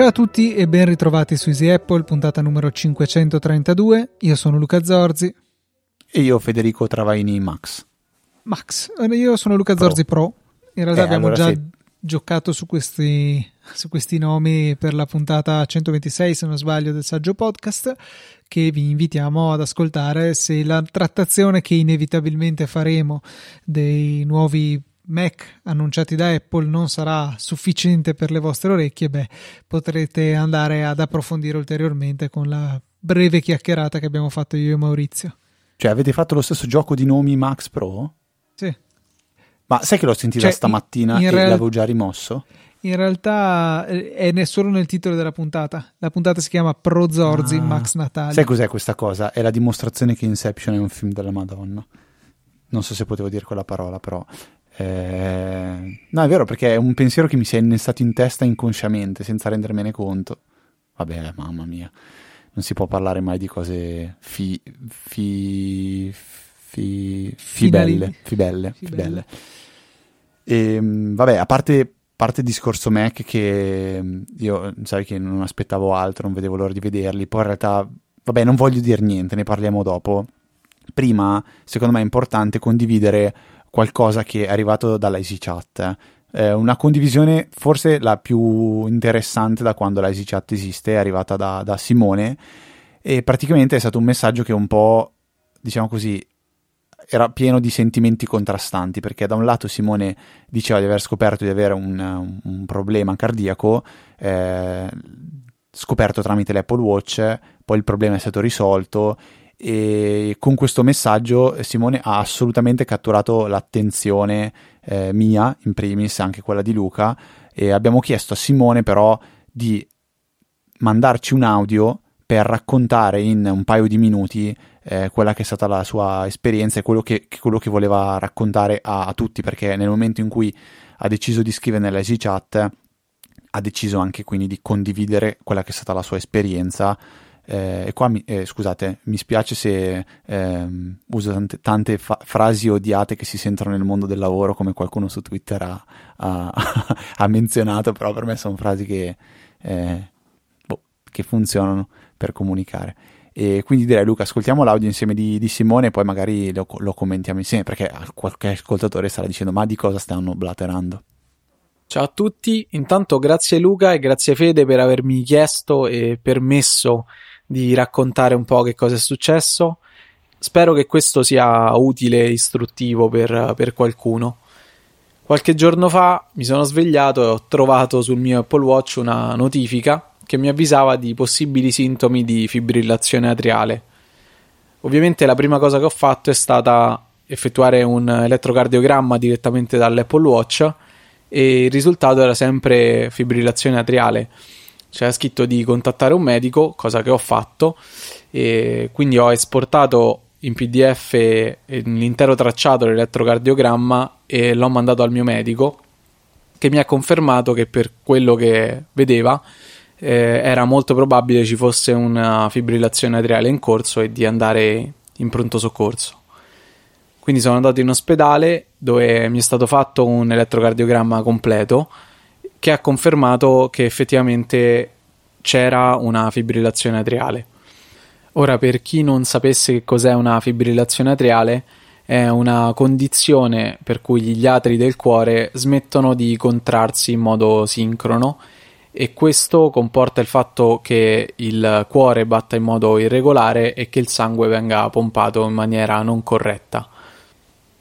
Ciao a tutti e ben ritrovati su Easy Apple, puntata numero 532. Io sono Luca Zorzi. E io Federico Travaini Max. Max, eh, io sono Luca Pro. Zorzi Pro. In realtà eh, abbiamo allora già sì. Giocato su questi, su questi nomi per la puntata 126, se non sbaglio, del saggio podcast, che vi invitiamo ad ascoltare se la trattazione che inevitabilmente faremo dei nuovi Mac annunciati da Apple non sarà sufficiente per le vostre orecchie, beh, potrete andare ad approfondire ulteriormente con la breve chiacchierata che abbiamo fatto io e Maurizio. Cioè, avete fatto lo stesso gioco di nomi Max Pro? Sì. Ma sai che l'ho sentita cioè, stamattina e real... l'avevo già rimosso? In realtà eh, è solo nel titolo della puntata. La puntata si chiama Pro Zorzi ah. Max Natale. Sai cos'è questa cosa? È la dimostrazione che Inception è un film della Madonna. Non so se potevo dire quella parola, però eh, no, è vero, perché è un pensiero che mi si è innestato in testa inconsciamente, senza rendermene conto. Vabbè, mamma mia, non si può parlare mai di cose fi, fi, fi, fibelle, fibelle, fibelle. E, ehm, vabbè, a parte, parte discorso Mac che io, sai che non aspettavo altro, non vedevo l'ora di vederli, poi in realtà, vabbè, non voglio dire niente, ne parliamo dopo. Prima, secondo me è importante condividere qualcosa che è arrivato dalla EasyChat. Eh, una condivisione forse la più interessante da quando la EasyChat esiste, è arrivata da, da Simone e praticamente è stato un messaggio che un po', diciamo così, era pieno di sentimenti contrastanti perché da un lato Simone diceva di aver scoperto di avere un, un problema cardiaco eh, scoperto tramite l'Apple Watch, poi il problema è stato risolto e con questo messaggio Simone ha assolutamente catturato l'attenzione eh, mia, in primis anche quella di Luca, e abbiamo chiesto a Simone però di mandarci un audio per raccontare in un paio di minuti eh, quella che è stata la sua esperienza e quello che, quello che voleva raccontare a, a, tutti, perché nel momento in cui ha deciso di scrivere nella Easy Chat ha deciso anche quindi di condividere quella che è stata la sua esperienza eh, e qua mi, eh, scusate, mi spiace se eh, uso tante, tante fa- frasi odiate che si sentono nel mondo del lavoro, come qualcuno su Twitter ha, ha, ha menzionato, però per me sono frasi che, eh, boh, che funzionano per comunicare. E quindi direi Luca, ascoltiamo l'audio insieme di, di Simone e poi magari lo, lo, commentiamo insieme perché qualche ascoltatore starà dicendo ma di cosa stanno blaterando. Ciao a tutti, intanto grazie Luca e grazie Fede per avermi chiesto e permesso di raccontare un po' che cosa è successo. Spero che questo sia utile e istruttivo per, per qualcuno. Qualche giorno fa mi sono svegliato e ho trovato sul mio Apple Watch una notifica che mi avvisava di possibili sintomi di fibrillazione atriale. Ovviamente la prima cosa che ho fatto è stata effettuare un elettrocardiogramma direttamente dall'Apple Watch e il risultato era sempre fibrillazione atriale c'era scritto di contattare un medico, cosa che ho fatto, e quindi ho esportato in PDF l'intero tracciato dell'elettrocardiogramma e l'ho mandato al mio medico che mi ha confermato che per quello che vedeva eh, era molto probabile ci fosse una fibrillazione atriale in corso e di andare in pronto soccorso. Quindi sono andato in ospedale dove mi è stato fatto un elettrocardiogramma completo che ha confermato che effettivamente c'era una fibrillazione atriale. Ora, per chi non sapesse che cos'è una fibrillazione atriale, è una condizione per cui gli atri del cuore smettono di contrarsi in modo sincrono e questo comporta il fatto che il cuore batta in modo irregolare e che il sangue venga pompato in maniera non corretta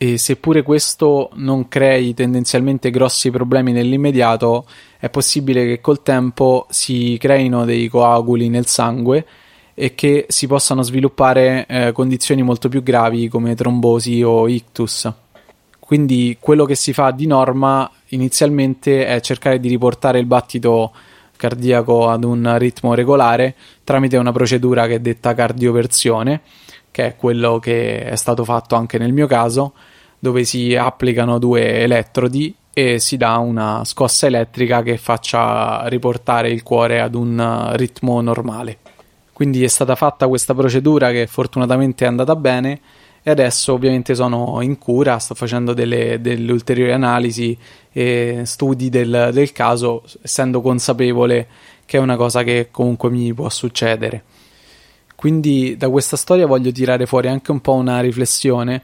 e seppure questo non crei tendenzialmente grossi problemi nell'immediato, è possibile che col tempo si creino dei coaguli nel sangue e che si possano sviluppare eh, condizioni molto più gravi come trombosi o ictus. Quindi quello che si fa di norma inizialmente è cercare di riportare il battito cardiaco ad un ritmo regolare tramite una procedura che è detta cardioversione, che è quello che è stato fatto anche nel mio caso, dove si applicano due elettrodi e si dà una scossa elettrica che faccia riportare il cuore ad un ritmo normale. Quindi è stata fatta questa procedura che fortunatamente è andata bene e adesso ovviamente sono in cura, sto facendo delle, delle ulteriori analisi e studi del, del caso, essendo consapevole che è una cosa che comunque mi può succedere. Quindi da questa storia voglio tirare fuori anche un po' una riflessione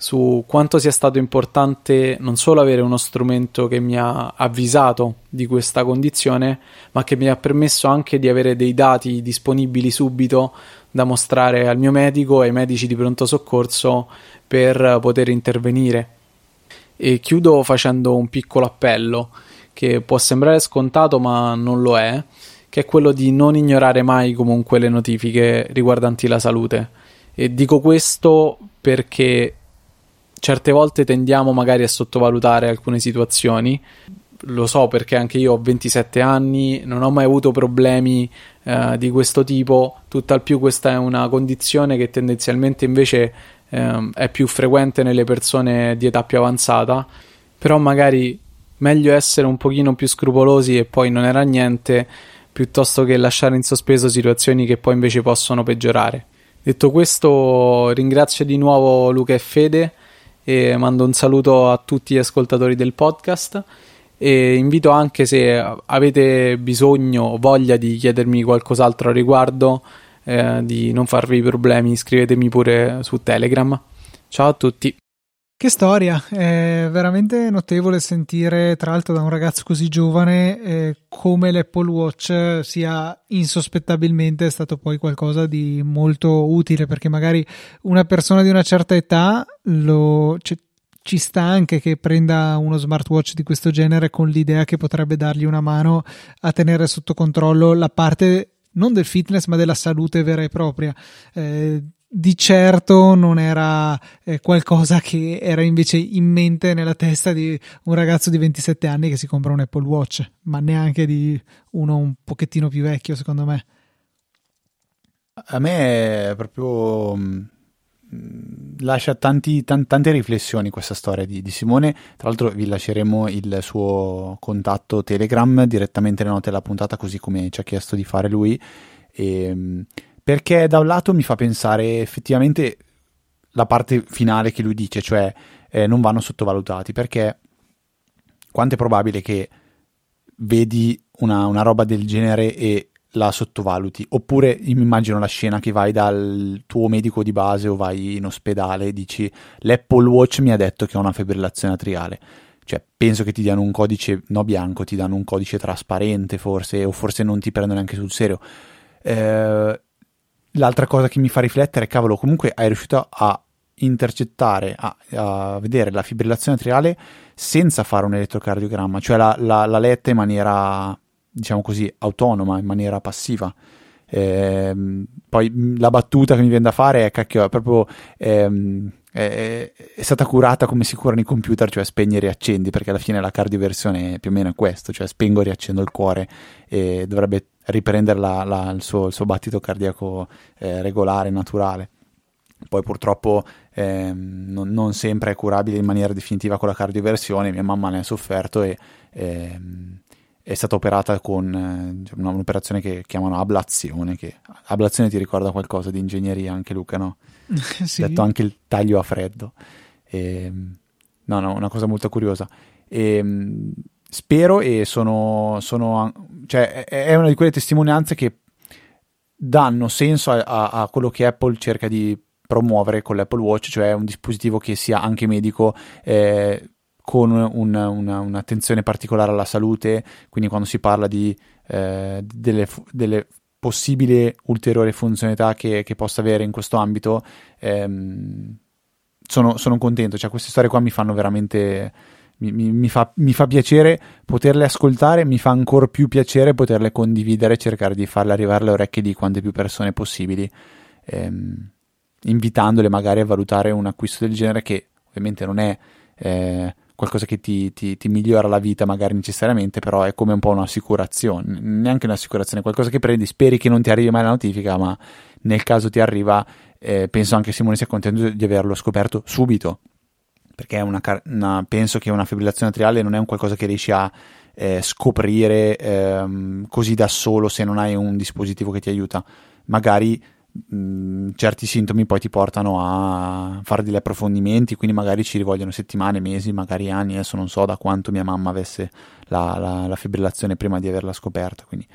su quanto sia stato importante non solo avere uno strumento che mi ha avvisato di questa condizione, ma che mi ha permesso anche di avere dei dati disponibili subito da mostrare al mio medico e ai medici di pronto soccorso per poter intervenire. E chiudo facendo un piccolo appello che può sembrare scontato ma non lo è, che è quello di non ignorare mai comunque le notifiche riguardanti la salute. E dico questo perché certe volte tendiamo magari a sottovalutare alcune situazioni. Lo so perché anche io ho 27 anni, non ho mai avuto problemi eh, di questo tipo, tutt'al più questa è una condizione che tendenzialmente invece eh, è più frequente nelle persone di età più avanzata, però magari meglio essere un pochino più scrupolosi e poi non era niente piuttosto che lasciare in sospeso situazioni che poi invece possono peggiorare. Detto questo, ringrazio di nuovo Luca e Fede e mando un saluto a tutti gli ascoltatori del podcast e invito anche se avete bisogno o voglia di chiedermi qualcos'altro a riguardo eh, di non farvi problemi, scrivetemi pure su Telegram. Ciao a tutti. Che storia, è veramente notevole sentire tra l'altro da un ragazzo così giovane eh, come l'Apple Watch sia insospettabilmente stato poi qualcosa di molto utile perché magari una persona di una certa età lo, cioè, ci sta anche che prenda uno smartwatch di questo genere con l'idea che potrebbe dargli una mano a tenere sotto controllo la parte non del fitness ma della salute vera e propria. Eh, di certo non era eh, qualcosa che era invece in mente nella testa di un ragazzo di 27 anni che si compra un Apple Watch, ma neanche di uno un pochettino più vecchio, secondo me. A me proprio mm, lascia tanti, t- tante riflessioni questa storia di, di, Simone. Tra l'altro, vi lasceremo il suo contatto Telegram direttamente nelle note della puntata, così come ci ha chiesto di fare lui. E, mm, perché da un lato mi fa pensare effettivamente la parte finale che lui dice, cioè eh, non vanno sottovalutati, perché quanto è probabile che vedi una, una, roba del genere e la sottovaluti? Oppure immagino la scena che vai dal tuo medico di base o vai in ospedale e dici l'Apple Watch mi ha detto che ho una fibrillazione atriale. Cioè, penso che ti diano un codice, no bianco, ti danno un codice trasparente forse, o forse non ti prendono neanche sul serio. Eh, l'altra cosa che mi fa riflettere è, cavolo, comunque hai riuscito a intercettare, a, a vedere la fibrillazione atriale senza fare un elettrocardiogramma, cioè la, la, la letta in maniera, diciamo così, autonoma, in maniera passiva. Eh, poi la battuta che mi viene da fare è cacchio, è proprio ehm, è, stata curata come si curano i computer, cioè spegni e riaccendi, perché alla fine la cardioversione più o meno è questo, cioè spengo e riaccendo il cuore e dovrebbe riprendere la, la, il, suo, il, suo, battito cardiaco eh, regolare, naturale. Poi purtroppo eh, non, non, sempre è curabile in maniera definitiva con la cardioversione, mia mamma ne ha sofferto e eh, è stata operata con eh, un'operazione che chiamano ablazione, che ablazione ti ricorda qualcosa di ingegneria anche Luca, no? sì. Detto anche il taglio a freddo. E, ehm, no, no, una cosa molto curiosa. E, ehm, spero e sono, sono cioè, è una di quelle testimonianze che danno senso a, a, a, quello che Apple cerca di promuovere con l'Apple Watch, cioè un dispositivo che sia anche medico, eh, con un, una, un'attenzione particolare alla salute, quindi quando si parla di eh, delle, delle, possibili ulteriori funzionalità che, che, possa avere in questo ambito, ehm, sono, sono contento, cioè queste storie qua mi fanno veramente mi, mi, mi, fa, mi, fa, piacere poterle ascoltare, mi fa ancora più piacere poterle condividere e cercare di farle arrivare alle orecchie di quante più persone possibili, ehm, invitandole magari a valutare un acquisto del genere che ovviamente non è eh, qualcosa che ti, ti, ti, migliora la vita magari necessariamente, però è come un po' un'assicurazione, neanche un'assicurazione, qualcosa che prendi, speri che non ti arrivi mai la notifica, ma nel caso ti arriva, eh, penso anche Simone sia contento di averlo scoperto subito perché una, una, penso che una fibrillazione atriale non è un qualcosa che riesci a eh, scoprire ehm, così da solo se non hai un dispositivo che ti aiuta. Magari mh, mm, certi sintomi poi ti portano a fare degli approfondimenti, quindi magari ci rivogliono settimane, mesi, magari anni. Adesso non so da quanto mia mamma avesse la, la, la fibrillazione prima di averla scoperta. Quindi.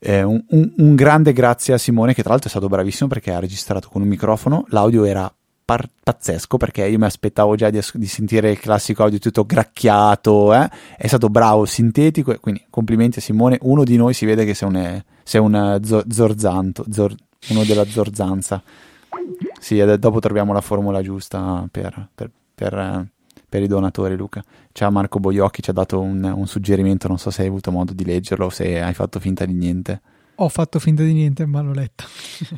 Eh, un, un, grande grazie a Simone, che tra l'altro è stato bravissimo perché ha registrato con un microfono. L'audio era par- pazzesco perché io mi aspettavo già di, di, sentire il classico audio tutto gracchiato. Eh? È stato bravo, sintetico. Quindi complimenti a Simone. Uno di noi si vede che sei un, sei un zo- zorzanto, zor- uno della zorzanza. Sì, dopo troviamo la formula giusta per, per, per eh, per i donatori, Luca. Ciao Marco Boiocchi, ci ha dato un, un, suggerimento, non so se hai avuto modo di leggerlo o se hai fatto finta di niente. Ho fatto finta di niente, ma l'ho letto.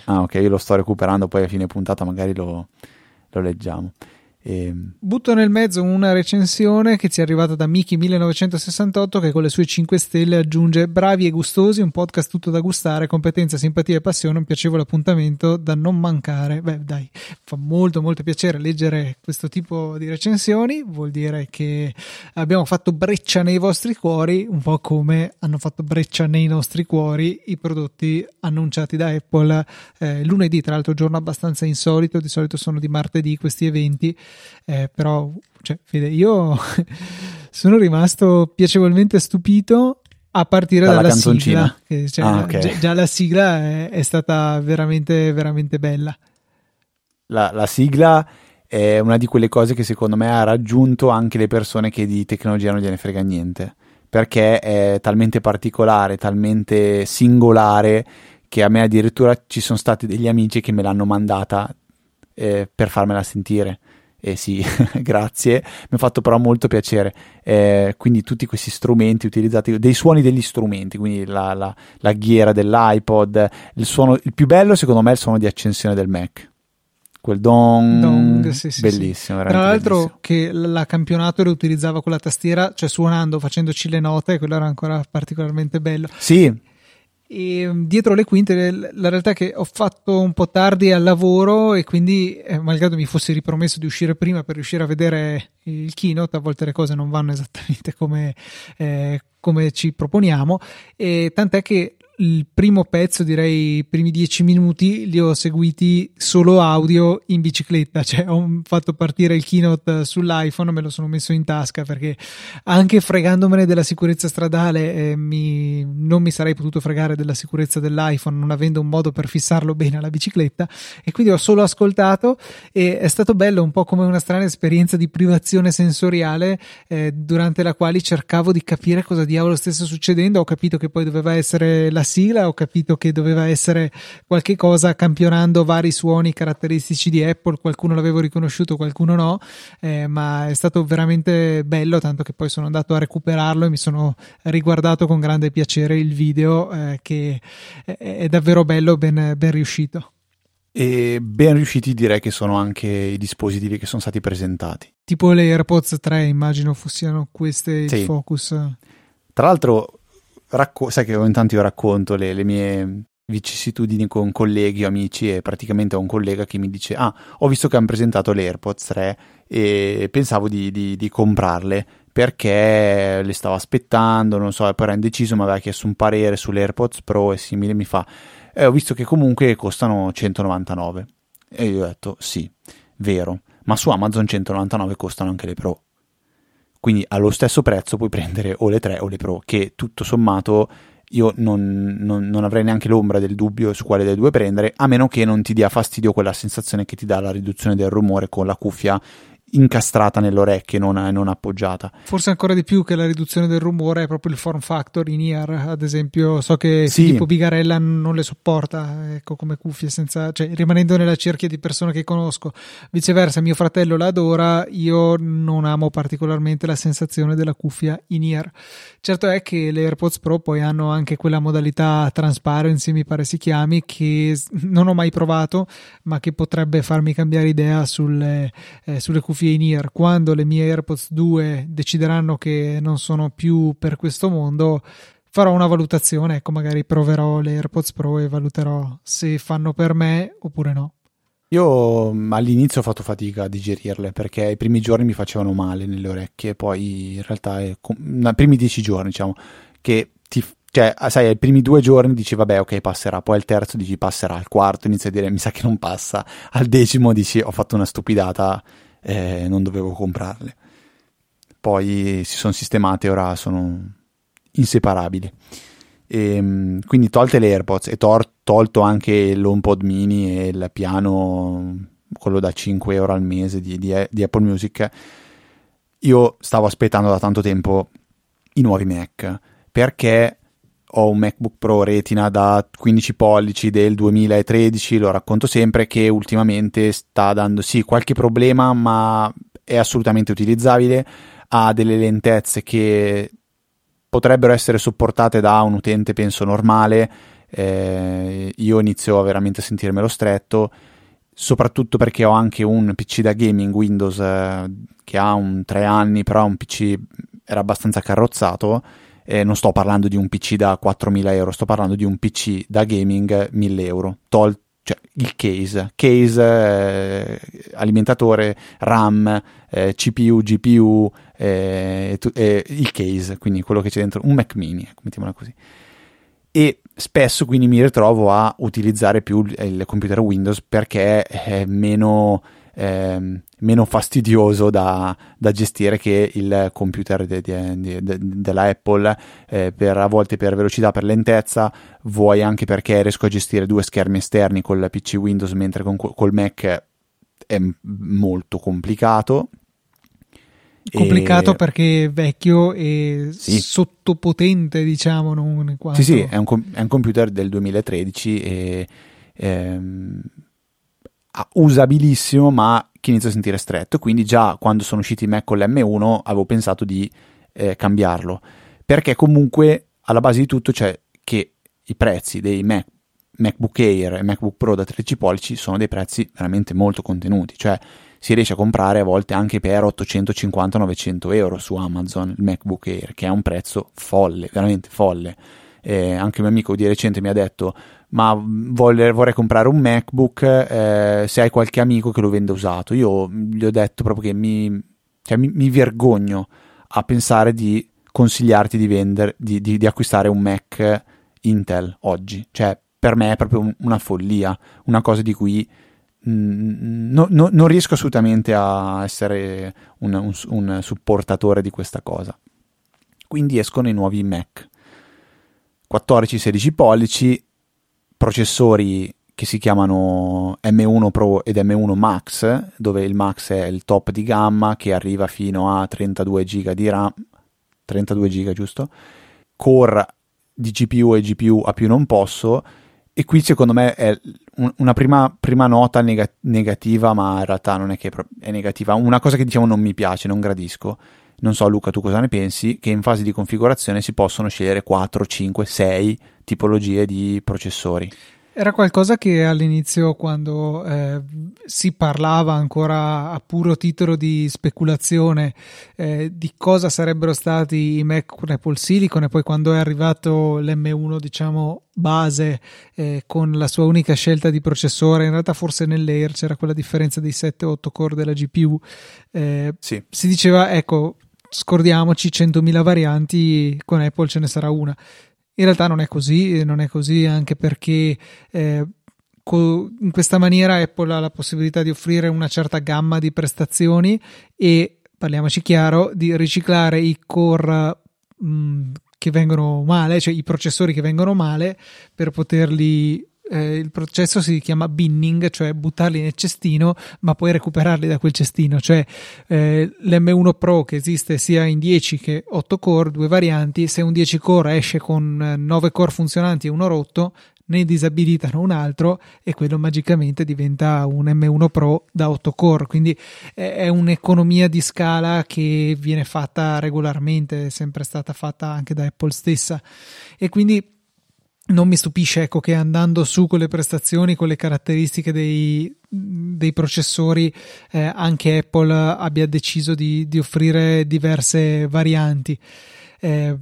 ah, ok, io lo sto recuperando, poi a fine puntata magari lo, lo leggiamo. E... Ehm, Butto nel mezzo una recensione che ci è arrivata da Miki1968 che con le sue 5 stelle aggiunge bravi e gustosi, un podcast tutto da gustare, competenza, simpatia e passione, un piacevole appuntamento da non mancare. Beh dai, fa molto molto piacere leggere questo tipo di recensioni, vuol dire che abbiamo fatto breccia nei vostri cuori, un po' come hanno fatto breccia nei nostri cuori i prodotti annunciati da Apple eh, lunedì, tra l'altro giorno abbastanza insolito, di solito sono di martedì questi eventi eh, però, cioè, Fede, io sono rimasto piacevolmente stupito a partire dalla, dalla sigla. Che, cioè, ah, okay. già, già, la sigla è, è, stata veramente, veramente bella. La, la sigla è una di quelle cose che secondo me ha raggiunto anche le persone che di tecnologia non gliene frega niente perché è talmente particolare, talmente singolare che a me addirittura ci sono stati degli amici che me l'hanno mandata eh, per farmela sentire eh sì, grazie, mi ha fatto però molto piacere. Eh, quindi tutti questi strumenti utilizzati, dei suoni degli strumenti, quindi la, la, la ghiera dell'iPod, il suono, il più bello secondo me è il suono di accensione del Mac. Quel dong, dong sì, sì, bellissimo. Sì. Tra l'altro bellissimo. che la campionato lo utilizzava con la tastiera, cioè suonando, facendoci le note, quello era ancora particolarmente bello. Sì, e mm, dietro le quinte la realtà è che ho fatto un po' tardi al lavoro e quindi eh, malgrado mi fossi ripromesso di uscire prima per riuscire a vedere il keynote a volte le cose non vanno esattamente come, eh, come ci proponiamo. E tant'è che il primo pezzo, direi i primi dieci minuti, li ho seguiti solo audio in bicicletta, cioè ho fatto partire il keynote sull'iPhone, me lo sono messo in tasca perché anche fregandomene della sicurezza stradale eh, mi, non mi sarei potuto fregare della sicurezza dell'iPhone non avendo un modo per fissarlo bene alla bicicletta. E quindi ho solo ascoltato e è stato bello un po' come una strana esperienza di privazione sensoriale eh, durante la quale cercavo di capire cosa diavolo stesse succedendo, ho capito che poi doveva essere la sigla ho capito che doveva essere qualche cosa campionando vari suoni caratteristici di Apple, qualcuno l'avevo riconosciuto, qualcuno no, eh, ma è stato veramente bello, tanto che poi sono andato a recuperarlo e mi sono riguardato con grande piacere il video eh, che è davvero bello, ben, ben riuscito. E ben riusciti direi che sono anche i dispositivi che sono stati presentati. Tipo le AirPods 3, immagino fossero queste sì. il focus. Tra l'altro racco- sai che ogni tanto io racconto le, le mie vicissitudini con colleghi o amici e praticamente ho un collega che mi dice ah ho visto che hanno presentato le AirPods 3 e pensavo di, di, di comprarle perché le stavo aspettando non so e poi era indeciso mi aveva chiesto un parere sulle AirPods Pro e simile mi fa e ho visto che comunque costano 199 e io ho detto sì vero ma su Amazon 199 costano anche le Pro quindi allo stesso prezzo puoi prendere o le 3 o le Pro, che tutto sommato io non, non, non, avrei neanche l'ombra del dubbio su quale delle due prendere, a meno che non ti dia fastidio quella sensazione che ti dà la riduzione del rumore con la cuffia incastrata nelle orecchie, non, non, appoggiata. Forse ancora di più che la riduzione del rumore è proprio il form factor in ear, ad esempio, so che sì. Filippo Bigarella non le sopporta, ecco, come cuffie, senza, cioè, rimanendo nella cerchia di persone che conosco. Viceversa, mio fratello la adora, io non amo particolarmente la sensazione della cuffia in ear. Certo è che le AirPods Pro poi hanno anche quella modalità transparency, mi pare si chiami, che non ho mai provato, ma che potrebbe farmi cambiare idea sulle, eh, sulle cuffie cuffie in ear quando le mie AirPods 2 decideranno che non sono più per questo mondo farò una valutazione. Ecco magari proverò le AirPods Pro e valuterò se fanno per me oppure no. Io mm, all'inizio ho fatto fatica a digerirle perché i primi giorni mi facevano male nelle orecchie, poi in realtà nei primi dieci giorni, diciamo, che ti, cioè, sai, ai primi due giorni dici vabbè, ok, passerà, poi al terzo dici passerà, al quarto inizi a dire mi sa che non passa, al decimo dici ho fatto una stupidata, eh, non dovevo comprarle. Poi si sono sistemate, ora sono inseparabili. E, ehm, quindi tolte le AirPods e tor- tolto anche l'HomePod mini e il piano, quello da 5 euro al mese di, di, di Apple Music, io stavo aspettando da tanto tempo i nuovi Mac perché ho un MacBook Pro Retina da 15 pollici del 2013, lo racconto sempre, che ultimamente sta dando sì qualche problema, ma è assolutamente utilizzabile, ha delle lentezze che potrebbero essere sopportate da un utente penso normale, eh, io inizio a veramente sentirmelo stretto, soprattutto perché ho anche un PC da gaming Windows eh, che ha un 3 anni, però un PC era abbastanza carrozzato eh, non sto parlando di un PC da 4.000 euro, sto parlando di un PC da gaming 1.000 euro, tol- cioè il case, case, eh, alimentatore, RAM, eh, CPU, GPU, eh, il case, quindi quello che c'è dentro, un Mac mini, ecco, mettiamola così. E spesso quindi mi ritrovo a utilizzare più il computer Windows perché è meno eh, meno fastidioso da, da, gestire che il computer de, de, de, della Apple eh, per, a volte per velocità, per lentezza, vuoi anche perché riesco a gestire due schermi esterni col PC Windows mentre con, col Mac è molto complicato. Complicato e... perché è vecchio e sì. sottopotente, diciamo. Non quanto... Sì, sì, è un, è un, computer del 2013 e ehm, usabilissimo ma che inizia a sentire stretto. Quindi già quando sono usciti i Mac con l'M1 avevo pensato di eh, cambiarlo. Perché comunque alla base di tutto c'è che i prezzi dei Mac, MacBook Air e MacBook Pro da 13 pollici sono dei prezzi veramente molto contenuti. Cioè si riesce a comprare a volte anche per 850-900 euro su Amazon il MacBook Air che è un prezzo folle veramente folle. Eh, anche un mio amico di recente mi ha detto ma voler, vorrei comprare un MacBook eh, se hai qualche amico che lo vende usato. Io gli ho detto proprio che mi, cioè, mi, mi vergogno a pensare di consigliarti di, vendere, di, di, di acquistare un Mac Intel oggi. Cioè, per me è proprio una follia, una cosa di cui mm, no, no, non riesco assolutamente a essere un, un, un supportatore di questa cosa. Quindi escono i nuovi Mac 14-16 pollici processori che si chiamano M1 Pro ed M1 Max, dove il Max è il top di gamma che arriva fino a 32 GB di RAM, 32 GB giusto, core di GPU e GPU a più non posso, e qui secondo me è una prima, prima nota neg- negativa, ma in realtà non è che è negativa, una cosa che diciamo non mi piace, non gradisco. Non so Luca, tu cosa ne pensi? Che in fase di configurazione si possono scegliere 4, 5, 6 tipologie di processori. Era qualcosa che all'inizio, quando eh, si parlava ancora a puro titolo di speculazione eh, di cosa sarebbero stati i Mac con Apple Silicon, e poi quando è arrivato l'M1, diciamo base, eh, con la sua unica scelta di processore, in realtà forse nell'Air c'era quella differenza dei 7-8 core della GPU, eh, sì. si diceva, ecco, scordiamoci 100.000 varianti, con Apple ce ne sarà una. In realtà non è così, non è così anche perché eh, co- in questa maniera Apple ha la possibilità di offrire una certa gamma di prestazioni e, parliamoci chiaro, di riciclare i core mh, mm, che vengono male, cioè i processori che vengono male, per poterli eh, il processo si chiama binning, cioè buttarli nel cestino, ma poi recuperarli da quel cestino. Cioè eh, l'M1 Pro che esiste sia in 10 che 8 core, due varianti, se un 10 core esce con 9 core funzionanti e uno rotto, ne disabilitano un altro e quello magicamente diventa un M1 Pro da 8 core. Quindi è un'economia di scala che viene fatta regolarmente, è sempre stata fatta anche da Apple stessa. E quindi non mi stupisce ecco, che andando su con le prestazioni, con le caratteristiche dei, dei processori, eh, anche Apple abbia deciso di, di offrire diverse varianti. Eh,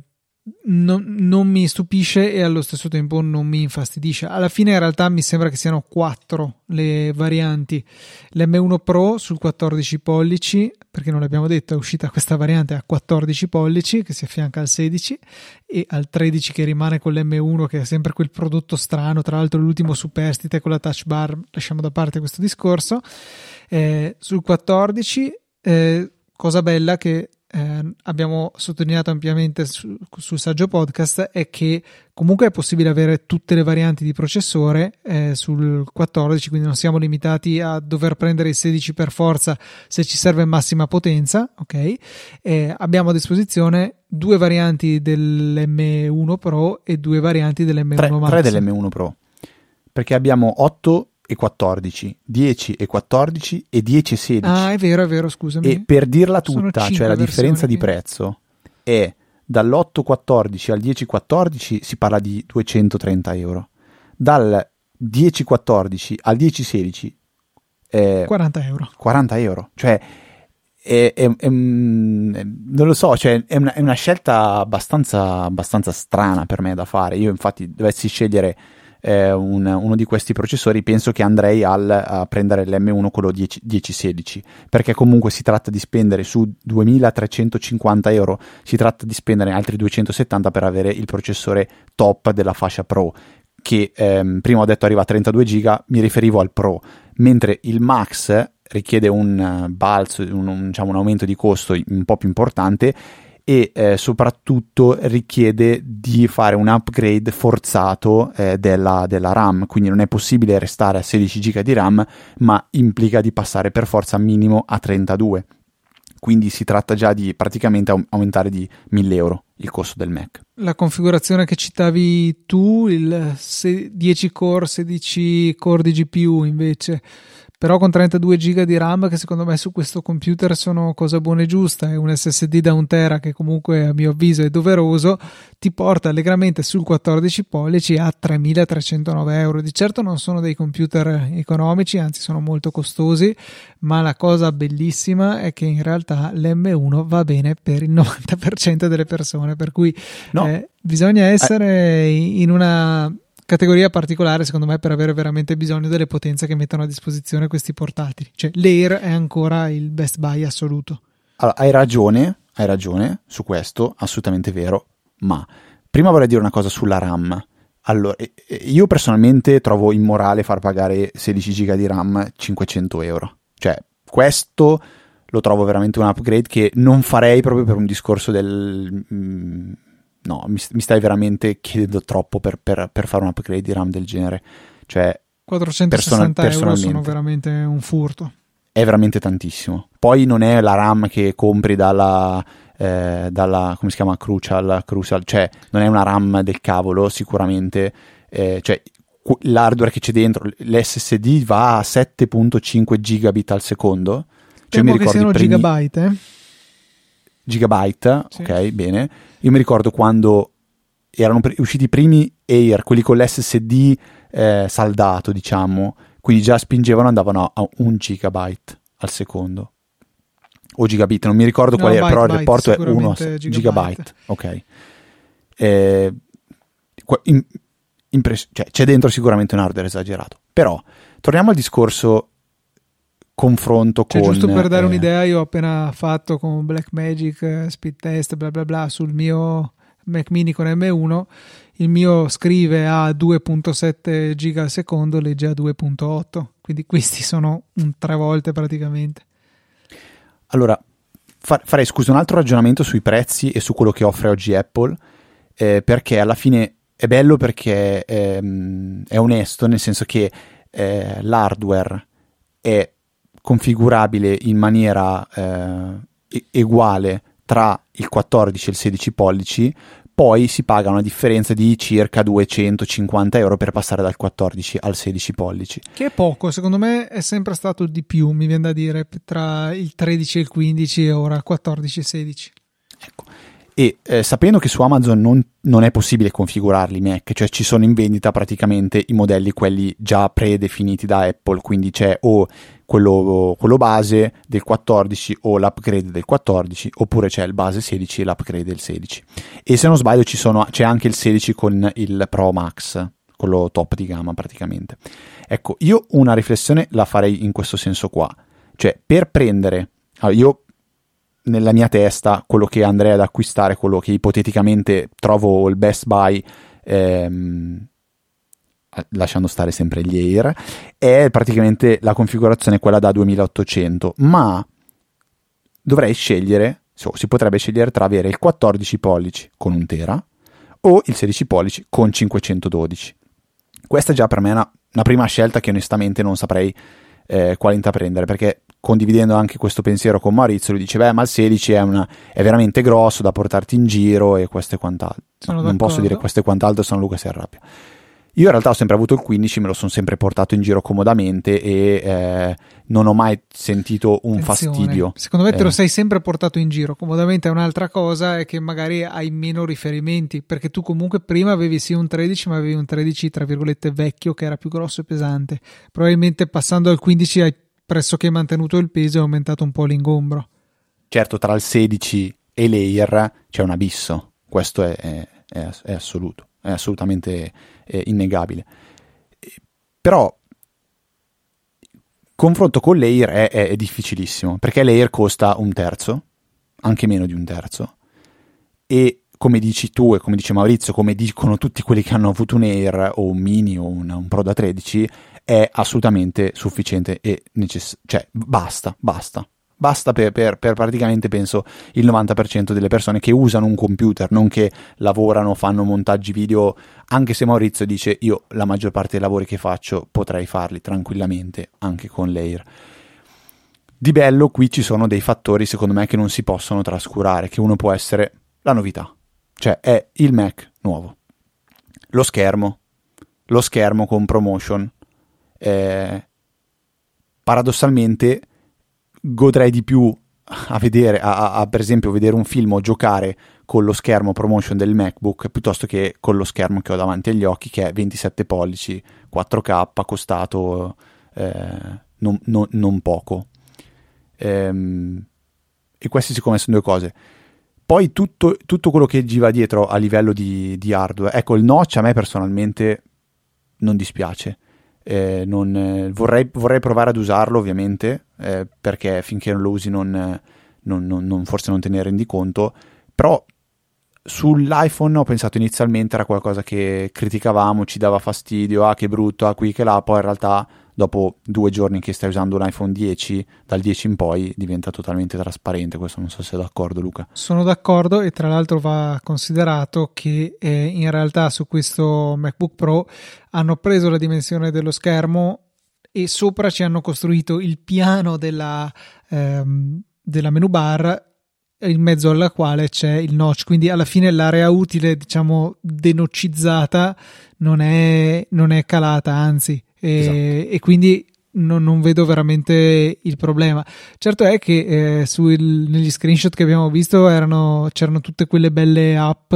non, non, mi stupisce e allo stesso tempo non mi infastidisce. Alla fine in realtà mi sembra che siano quattro le varianti. L'M1 Pro sul 14 pollici, perché non l'abbiamo detto, è uscita questa variante a 14 pollici che si affianca al 16 e al 13 che rimane con l'M1 che è sempre quel prodotto strano, tra l'altro l'ultimo superstite con la touch bar, lasciamo da parte questo discorso. Eh, sul 14 eh, cosa bella che eh, abbiamo sottolineato ampiamente su, sul saggio podcast è che comunque è possibile avere tutte le varianti di processore eh, sul 14 quindi non siamo limitati a dover prendere il 16 per forza se ci serve massima potenza ok? Eh, abbiamo a disposizione due varianti dell'M1 Pro e due varianti dell'M1 tre, Max. tre dell'M1 Pro. Perché abbiamo 8 e 14, 10 e 14 e 10 e 16. Ah, è vero, è vero, scusami. E per dirla tutta, cioè la differenza di prezzo è dall'8-14 al 10-14 si parla di 230 euro. Dal 10-14 al 10-16 è 40 euro. 40 euro, cioè è, è, è, non lo so, cioè è una, una scelta abbastanza, abbastanza strana per me da fare. Io infatti dovessi scegliere eh, un, uno di questi processori, penso che andrei al, a prendere l'M1 quello 10, 1016 perché comunque si tratta di spendere su 2350 euro, si tratta di spendere altri 270 per avere il processore top della fascia Pro che ehm, prima ho detto arriva a 32 giga, mi riferivo al Pro, mentre il Max richiede un balzo, un, un, diciamo, un aumento di costo un po' più importante e eh, soprattutto richiede di fare un upgrade forzato eh, della, della, RAM, quindi non è possibile restare a 16 GB di RAM, ma implica di passare per forza minimo a 32. Quindi si tratta già di praticamente aumentare di 1000 euro il costo del Mac. La configurazione che citavi tu, il 10 core, 16 core di GPU invece, però con 32 giga di RAM che secondo me su questo computer sono cosa buona e giusta e un SSD da un tera che comunque a mio avviso è doveroso ti porta allegramente sul 14 pollici a 3309 euro di certo non sono dei computer economici anzi sono molto costosi ma la cosa bellissima è che in realtà l'M1 va bene per il 90% delle persone per cui no. eh, bisogna essere in una categoria particolare secondo me per avere veramente bisogno delle potenze che mettono a disposizione questi portatili. Cioè l'Air è ancora il best buy assoluto. Allora, hai ragione, hai ragione su questo, assolutamente vero, ma prima vorrei dire una cosa sulla RAM. Allora, io personalmente trovo immorale far pagare 16 giga di RAM 500 euro. Cioè, questo lo trovo veramente un upgrade che non farei proprio per un discorso del... No, mi, mi, stai veramente chiedendo troppo per, per, per, fare un upgrade di RAM del genere. Cioè, 460 person- euro sono veramente un furto. È veramente tantissimo. Poi non è la RAM che compri dalla, eh, dalla come si chiama, Crucial, Crucial, cioè non è una RAM del cavolo sicuramente. Eh, cioè, l'hardware che c'è dentro, l'SSD va a 7.5 gigabit al secondo. Cioè, Temo mi ricordo che siano primi... gigabyte, eh? Gigabyte, sì. ok, bene io mi ricordo quando erano pre- usciti i primi Air, quelli con l'SSD eh, saldato, diciamo, quindi già spingevano, andavano a un gigabyte al secondo. O gigabit, non mi ricordo no, qual era, però il rapporto è 1 gigabyte. gigabyte. Ok. Eh, in, impres- cioè, c'è dentro sicuramente un hardware esagerato. Però, torniamo al discorso confronto cioè, con... Giusto per dare eh, un'idea, io ho appena fatto con Blackmagic eh, speed test, bla bla bla, sul mio Mac mini con M1, il mio scrive a 2.7 giga al secondo, legge a 2.8, quindi questi sono un tre volte praticamente. Allora, farei scusa un altro ragionamento sui prezzi e su quello che offre oggi Apple, eh, perché alla fine è bello perché ehm, è onesto, nel senso che eh, l'hardware è configurabile in maniera eh, uguale tra il 14 e il 16 pollici, poi si paga una differenza di circa 250 euro per passare dal 14 al 16 pollici. Che è poco, secondo me è sempre stato di più, mi viene da dire, tra il 13 e il 15 e ora 14 e 16. Ecco. E eh, sapendo che su Amazon non, non, è possibile configurarli Mac, cioè ci sono in vendita praticamente i modelli quelli già predefiniti da Apple, quindi c'è o quello, quello base del 14 o l'upgrade del 14, oppure c'è il base 16 e l'upgrade del 16. E se non sbaglio sono, c'è anche il 16 con il Pro Max, quello top di gamma praticamente. Ecco, io una riflessione la farei in questo senso qua, cioè per prendere, allora io nella mia testa quello che andrei ad acquistare, quello che ipoteticamente trovo il best buy, ehm, lasciando stare sempre gli Air, è praticamente la configurazione quella da 2800, ma dovrei scegliere, si potrebbe scegliere tra avere il 14 pollici con un tera o il 16 pollici con 512. Questa è già per me una, una prima scelta che onestamente non saprei eh, quale intraprendere perché condividendo anche questo pensiero con Maurizio, lui dice: Beh, ma il 16 è, una, è veramente grosso da portarti in giro e questo e quant'altro. Sono non d'accordo. posso dire questo e quant'altro, se no Luca si arrabbia. Io in realtà ho sempre avuto il 15, me lo sono sempre portato in giro comodamente e eh, non ho mai sentito un Attenzione. fastidio. Secondo me te lo eh. sei sempre portato in giro comodamente, è un'altra cosa è che magari hai meno riferimenti, perché tu comunque prima avevi sì un 13, ma avevi un 13 tra virgolette vecchio che era più grosso e pesante. Probabilmente passando al 15 hai pressoché mantenuto il peso e aumentato un po' l'ingombro. Certo, tra il 16 e l'Air c'è un abisso, questo è, è, è, è assoluto, è assolutamente è innegabile. Però confronto con l'Air è, è, difficilissimo, perché l'Air costa un terzo, anche meno di un terzo, e come dici tu e come dice Maurizio, come dicono tutti quelli che hanno avuto un Air o un Mini o un, un Pro da 13, è assolutamente sufficiente e necessario. Cioè, basta, basta. Basta per, per, per, praticamente, penso, il 90% delle persone che usano un computer, non che lavorano, fanno montaggi video, anche se Maurizio dice io la maggior parte dei lavori che faccio potrei farli tranquillamente anche con l'Air. Di bello qui ci sono dei fattori secondo me che non si possono trascurare, che uno può essere la novità, cioè è il Mac nuovo, lo schermo, lo schermo con promotion, eh, paradossalmente godrei di più a vedere, a, a, per esempio, vedere un film o giocare con lo schermo promotion del MacBook piuttosto che con lo schermo che ho davanti agli occhi, che è 27 pollici, 4K, costato eh, non, non, non, poco. Ehm, e queste siccome sono due cose. Poi tutto, tutto, quello che gli va dietro a livello di, di hardware, ecco il notch a me personalmente non dispiace eh, non, eh, vorrei, vorrei, provare ad usarlo ovviamente eh, perché finché non lo usi non, non, non, forse non te ne rendi conto. Però sull'iPhone ho pensato inizialmente era qualcosa che criticavamo ci dava fastidio ah che brutto ah qui che là poi in realtà dopo due giorni che stai usando un iPhone 10, dal 10 in poi diventa totalmente trasparente. Questo non so se sei d'accordo, Luca. Sono d'accordo e tra l'altro va considerato che eh, in realtà su questo MacBook Pro hanno preso la dimensione dello schermo e sopra ci hanno costruito il piano della, ehm, della menu bar in mezzo alla quale c'è il notch, quindi alla fine l'area utile, diciamo, denocizzata non è, non è calata, anzi e, esatto. e quindi non, non, vedo veramente il problema. Certo è che eh, sul, negli screenshot che abbiamo visto erano, c'erano tutte quelle belle app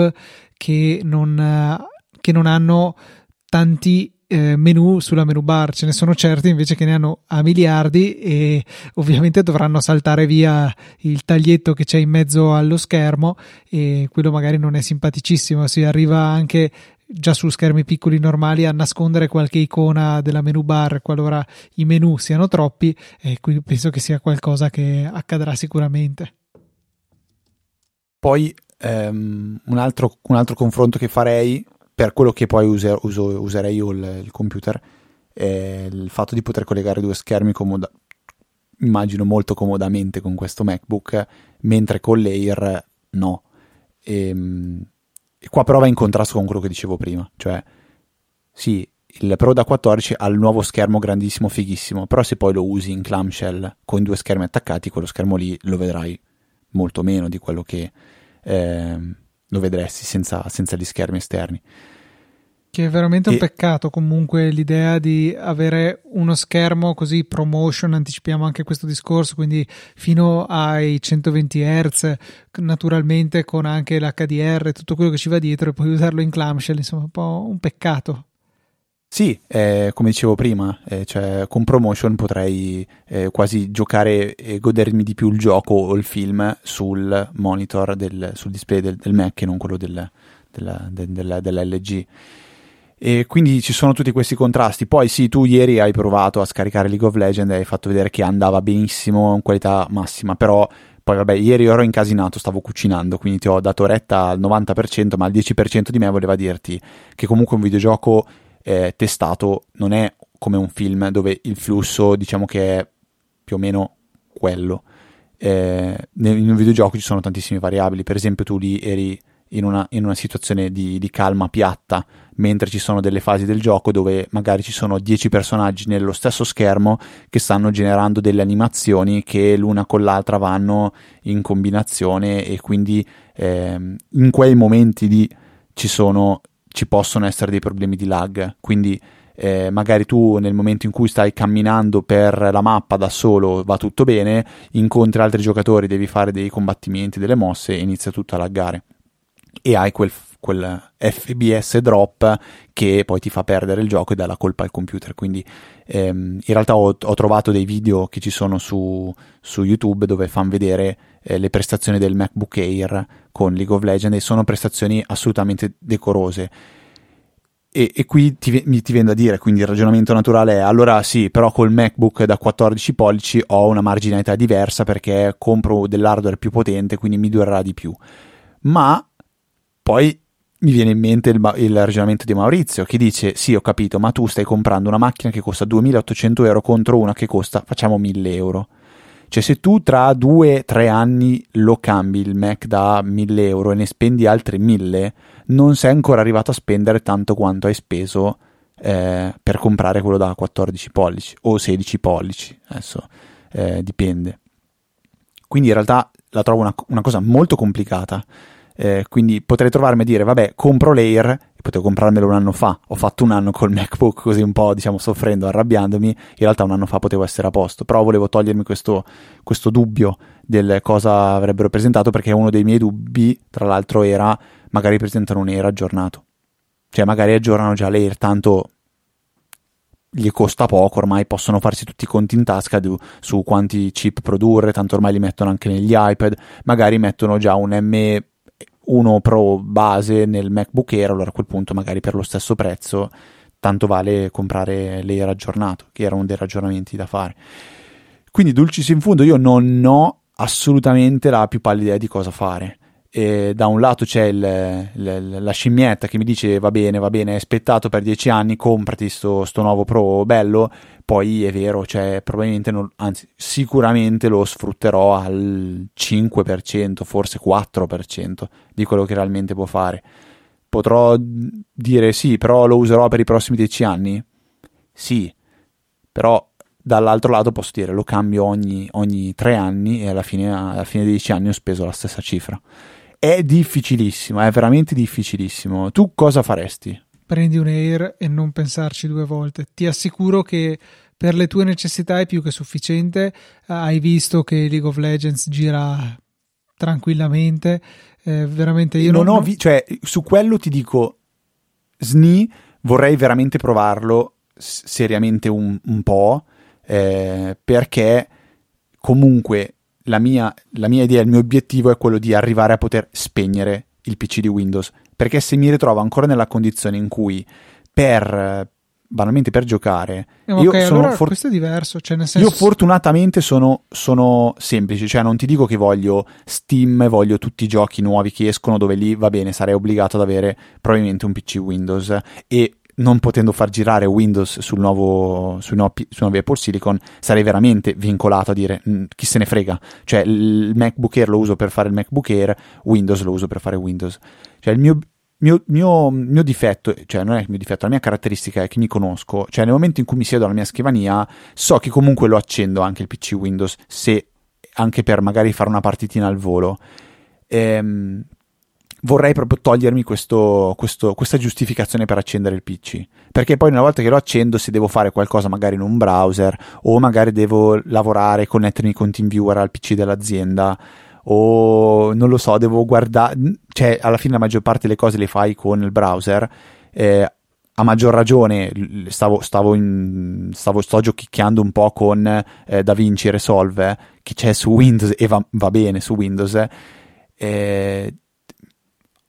che non, che non hanno tanti eh, menu sulla menu bar, ce ne sono certi invece che ne hanno a miliardi e ovviamente dovranno saltare via il taglietto che c'è in mezzo allo schermo e quello magari non è simpaticissimo, si arriva anche già su schermi piccoli normali a nascondere qualche icona della menu bar qualora i menu siano troppi e quindi penso che sia qualcosa che accadrà sicuramente. Poi um, un, altro, un, altro, confronto che farei per quello che poi user, uso, userei io il, il, computer è il fatto di poter collegare due schermi comoda, immagino molto comodamente con questo MacBook mentre con l'Air no. Ehm, e qua però va in contrasto con quello che dicevo prima, cioè sì, il Pro da 14 ha il nuovo schermo grandissimo, fighissimo, però se poi lo usi in clamshell con due schermi attaccati, quello schermo lì lo vedrai molto meno di quello che eh, lo vedresti senza, senza gli schermi esterni. Che è veramente e... un peccato comunque l'idea di avere uno schermo così promotion, anticipiamo anche questo discorso, quindi fino ai 120 Hz, naturalmente con anche l'HDR e tutto quello che ci va dietro e poi usarlo in clamshell, insomma un po' un peccato. Sì, eh, come dicevo prima, eh, cioè, con promotion potrei eh, quasi giocare e godermi di più il gioco o il film sul monitor, del, sul display del, del Mac e non quello del, della, della, dell'LG e quindi ci sono tutti questi contrasti. Poi sì, tu ieri hai provato a scaricare League of Legends e hai fatto vedere che andava benissimo in qualità massima, però poi vabbè, ieri ero incasinato, stavo cucinando, quindi ti ho dato retta al 90%, ma il 10% di me voleva dirti che comunque un videogioco eh, testato non è come un film dove il flusso diciamo che è più o meno quello. Eh, in un videogioco ci sono tantissime variabili, per esempio tu lì eri in una, in una situazione di, di, calma piatta, mentre ci sono delle fasi del gioco dove magari ci sono 10 personaggi nello stesso schermo che stanno generando delle animazioni che l'una con l'altra vanno in combinazione e quindi eh, in quei momenti lì ci, sono, ci possono essere dei problemi di lag. Quindi eh, magari tu nel momento in cui stai camminando per la mappa da solo va tutto bene, incontri altri giocatori, devi fare dei combattimenti, delle mosse e inizia tutto a laggare e hai quel, quel FBS drop che poi ti fa perdere il gioco e dà la colpa al computer. Quindi ehm, in realtà ho, ho, trovato dei video che ci sono su, su YouTube dove fanno vedere eh, le prestazioni del MacBook Air con League of Legends e sono prestazioni assolutamente decorose. E, e, qui ti, mi, ti viene da dire, quindi il ragionamento naturale è allora sì, però col MacBook da 14 pollici ho una marginalità diversa perché compro dell'hardware più potente, quindi mi durerà di più. Ma poi mi viene in mente il, il, ragionamento di Maurizio che dice: Sì, ho capito, ma tu stai comprando una macchina che costa 2800 euro contro una che costa, facciamo 1000 euro. Cioè, se tu tra 2-3 anni lo cambi il Mac da 1000 euro e ne spendi altri 1000, non sei ancora arrivato a spendere tanto quanto hai speso eh, per comprare quello da 14 pollici o 16 pollici. Adesso eh, dipende. Quindi in realtà la trovo una, una cosa molto complicata eh, quindi potrei trovarmi a dire, vabbè, compro l'Air, potevo comprarmelo un anno fa, ho fatto un anno col MacBook così un po', diciamo, soffrendo, arrabbiandomi, in realtà un anno fa potevo essere a posto, però volevo togliermi questo, questo dubbio del cosa avrebbero presentato, perché uno dei miei dubbi, tra l'altro, era magari presentano un Air aggiornato. Cioè, magari aggiornano già l'Air, tanto gli costa poco, ormai possono farsi tutti i conti in tasca du, su quanti chip produrre, tanto ormai li mettono anche negli iPad, magari mettono già un M uno Pro base nel MacBook Air, allora a quel punto magari per lo stesso prezzo tanto vale comprare l'Air aggiornato, che erano dei ragionamenti da fare. Quindi dulcis in fondo io non ho assolutamente la più pallida idea di cosa fare. E da un lato c'è il, il, la scimmietta che mi dice va bene, va bene, hai aspettato per dieci anni, comprati sto, sto nuovo Pro bello, poi è vero, cioè probabilmente, non, anzi sicuramente lo sfrutterò al 5%, forse 4% di quello che realmente può fare. Potrò dire sì, però lo userò per i prossimi 10 anni? Sì, però dall'altro lato posso dire lo cambio ogni, ogni 3 anni e alla fine, alla fine dei 10 anni ho speso la stessa cifra. È difficilissimo, è veramente difficilissimo. Tu cosa faresti? Prendi un Air e non pensarci due volte. Ti assicuro che per le tue necessità è più che sufficiente. Hai visto che League of Legends gira tranquillamente. Eh, veramente io non, non ho vi- cioè su quello ti dico SNI vorrei veramente provarlo seriamente un, un po' eh, perché comunque la mia, la mia idea, il mio obiettivo è quello di arrivare a poter spegnere il PC di Windows perché se mi ritrovo ancora nella condizione in cui per banalmente per giocare eh, io okay, sono allora for- questo è diverso cioè nel senso... io fortunatamente sono, sono semplice cioè non ti dico che voglio Steam voglio tutti i giochi nuovi che escono dove lì va bene sarei obbligato ad avere probabilmente un PC Windows e non potendo far girare Windows sul nuovo, sui, nuovi, sui nuovi Apple Silicon, sarei veramente vincolato a dire mm, chi se ne frega. Cioè, il MacBook Air lo uso per fare il MacBook Air, Windows lo uso per fare Windows. Cioè, il mio, mio, mio, mio difetto, cioè non è il mio difetto, la mia caratteristica è che mi conosco. Cioè, nel momento in cui mi siedo alla mia scrivania, so che comunque lo accendo anche il PC Windows, se anche per magari fare una partitina al volo. Ehm, vorrei proprio togliermi questo, questo, questa giustificazione per accendere il PC. Perché poi una volta che lo accendo, se devo fare qualcosa magari in un browser o magari devo lavorare, connettermi con TeamViewer al PC dell'azienda o non lo so, devo guardare, cioè alla fine la maggior parte delle cose le fai con il browser. Eh, a maggior ragione stavo, stavo, in, stavo sto giochicchiando un po' con eh, DaVinci Resolve che c'è su Windows e va, va bene su Windows eh,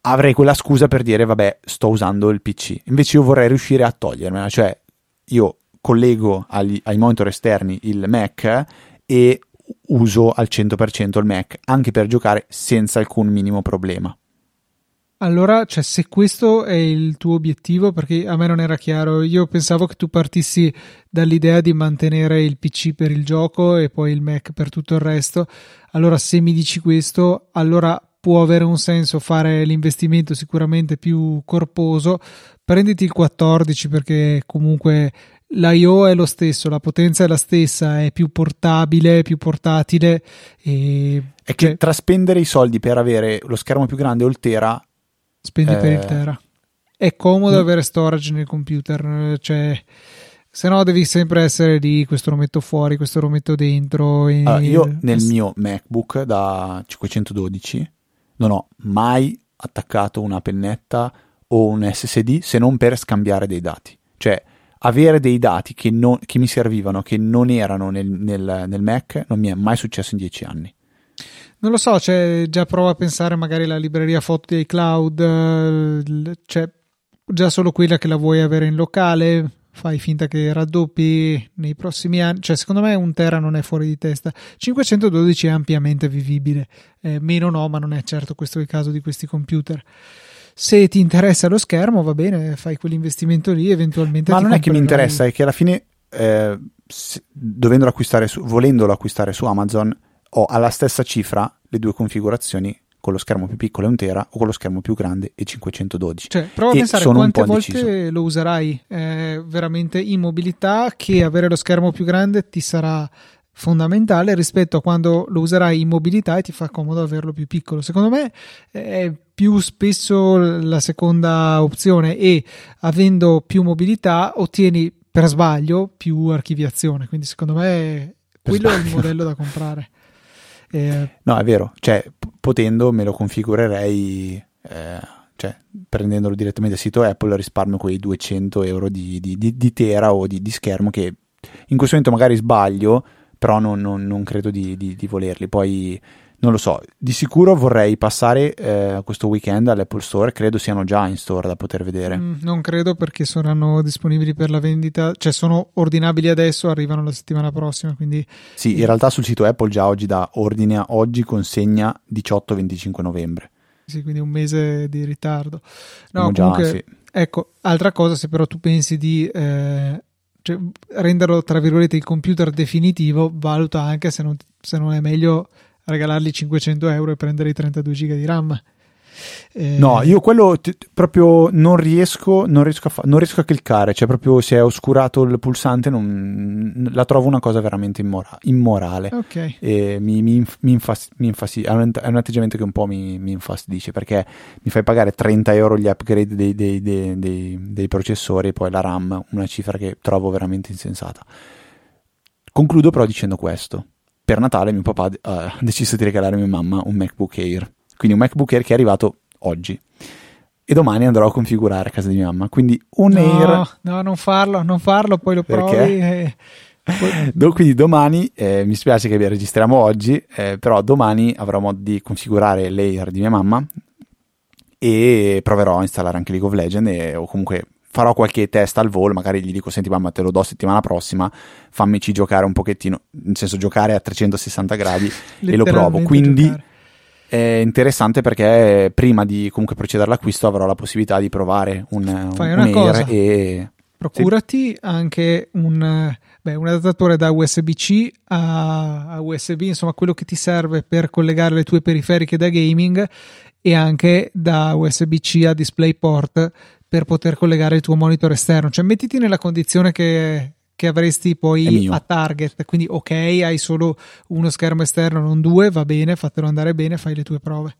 avrei quella scusa per dire vabbè sto usando il PC invece io vorrei riuscire a togliermela cioè io collego agli, ai monitor esterni il Mac e uso al 100% il Mac anche per giocare senza alcun minimo problema allora, cioè, se questo è il tuo obiettivo, perché a me non era chiaro, io pensavo che tu partissi dall'idea di mantenere il PC per il gioco e poi il Mac per tutto il resto. Allora, se mi dici questo, allora può avere un senso fare l'investimento sicuramente più corposo. Prenditi il 14 perché comunque l'IO è lo stesso, la potenza è la stessa, è più portabile, più portatile. E... È che cioè... tra spendere i soldi per avere lo schermo più grande o il Tera spendi eh... per il eh. Tera. È comodo mm. avere storage nel computer, cioè se no devi sempre essere lì, questo lo metto fuori, questo lo metto dentro. E... Allora, io nel mio MacBook da 512 non ho mai attaccato una pennetta o un SSD se non per scambiare dei dati. Cioè, avere dei dati che, non, che mi servivano, che non erano nel, nel, nel Mac, non mi è mai successo in dieci anni. Non lo so, cioè, già prova a pensare magari alla libreria foto di iCloud, eh, cioè, già solo quella che la vuoi avere in locale, fai finta che raddoppi nei prossimi anni, cioè secondo me un tera non è fuori di testa, 512 è ampiamente vivibile, eh, meno no, ma non è certo questo il caso di questi computer. Se ti interessa lo schermo, va bene, fai quell'investimento lì, eventualmente. Ma non è che mi interessa, è che alla fine, eh, dovendolo acquistare su, volendolo acquistare su Amazon, ho alla stessa cifra le due configurazioni con lo schermo più piccolo e un tera o con lo schermo più grande e 512. Cioè, prova a pensare quante volte indeciso. lo userai eh, veramente in mobilità che avere lo schermo più grande ti sarà fondamentale rispetto a quando lo userai in mobilità e ti fa comodo averlo più piccolo. Secondo me è più spesso la seconda opzione e avendo più mobilità ottieni per sbaglio più archiviazione, quindi secondo me quello è il modello da comprare. Eh, no, è vero, cioè, potendo me lo configurerei, eh, cioè, prendendolo direttamente dal sito Apple risparmio quei 200 euro di, di, di, di tera o di, schermo che in questo momento magari sbaglio, però non, non, non credo di, volerli. Poi non lo so, di sicuro vorrei passare eh, questo weekend all'Apple Store, credo siano già in store da poter vedere. Mm, non credo perché saranno disponibili per la vendita, cioè sono ordinabili adesso, arrivano la settimana prossima, quindi... Sì, in realtà sul sito Apple già oggi da ordine a oggi consegna 18-25 novembre. Sì, quindi un mese di ritardo. No, già, comunque, sì. ecco, altra cosa, se però tu pensi di... Eh, cioè, renderlo tra virgolette il computer definitivo, valuta anche se non, se non è meglio regalargli 500 euro e prendere i 32 giga di RAM. Eh... No, io quello t- proprio non riesco, non riesco, a fa- non riesco a cliccare, cioè proprio se è oscurato il pulsante non, la trovo una cosa veramente immora- immorale. Ok. E mi, mi, mi, infas- mi infastid- è, un, è un atteggiamento che un po' mi, mi, infastidisce perché mi fai pagare 30 euro gli upgrade dei, dei, dei, dei, dei processori e poi la RAM, una cifra che trovo veramente insensata. Concludo però dicendo questo per Natale mio papà uh, ha deciso di regalare a mia mamma un MacBook Air. Quindi un MacBook Air che è arrivato oggi. E domani andrò a configurare a casa di mia mamma. Quindi un no, Air. No, non farlo, non farlo, poi lo provi. E... quindi domani, eh, mi spiace che vi registriamo oggi, eh, però domani avrò modo di configurare l'Air di mia mamma e proverò a installare anche League of Legends e, o comunque farò qualche test al volo, magari gli dico senti mamma te lo do settimana prossima, fammici giocare un pochettino, nel senso giocare a 360 gradi e lo provo. Quindi giocare. È interessante perché prima di comunque procedere all'acquisto avrò la possibilità di provare un, Fai un cosa. e... Procurati sì. anche un, beh, un, adattatore da USB-C a, a USB, insomma quello che ti serve per collegare le tue periferiche da gaming e anche da USB-C a DisplayPort per poter collegare il tuo monitor esterno. Cioè, mettiti nella condizione che, che avresti poi a target. Quindi, ok, hai solo uno schermo esterno, non due, va bene, fatelo andare bene, fai le tue prove.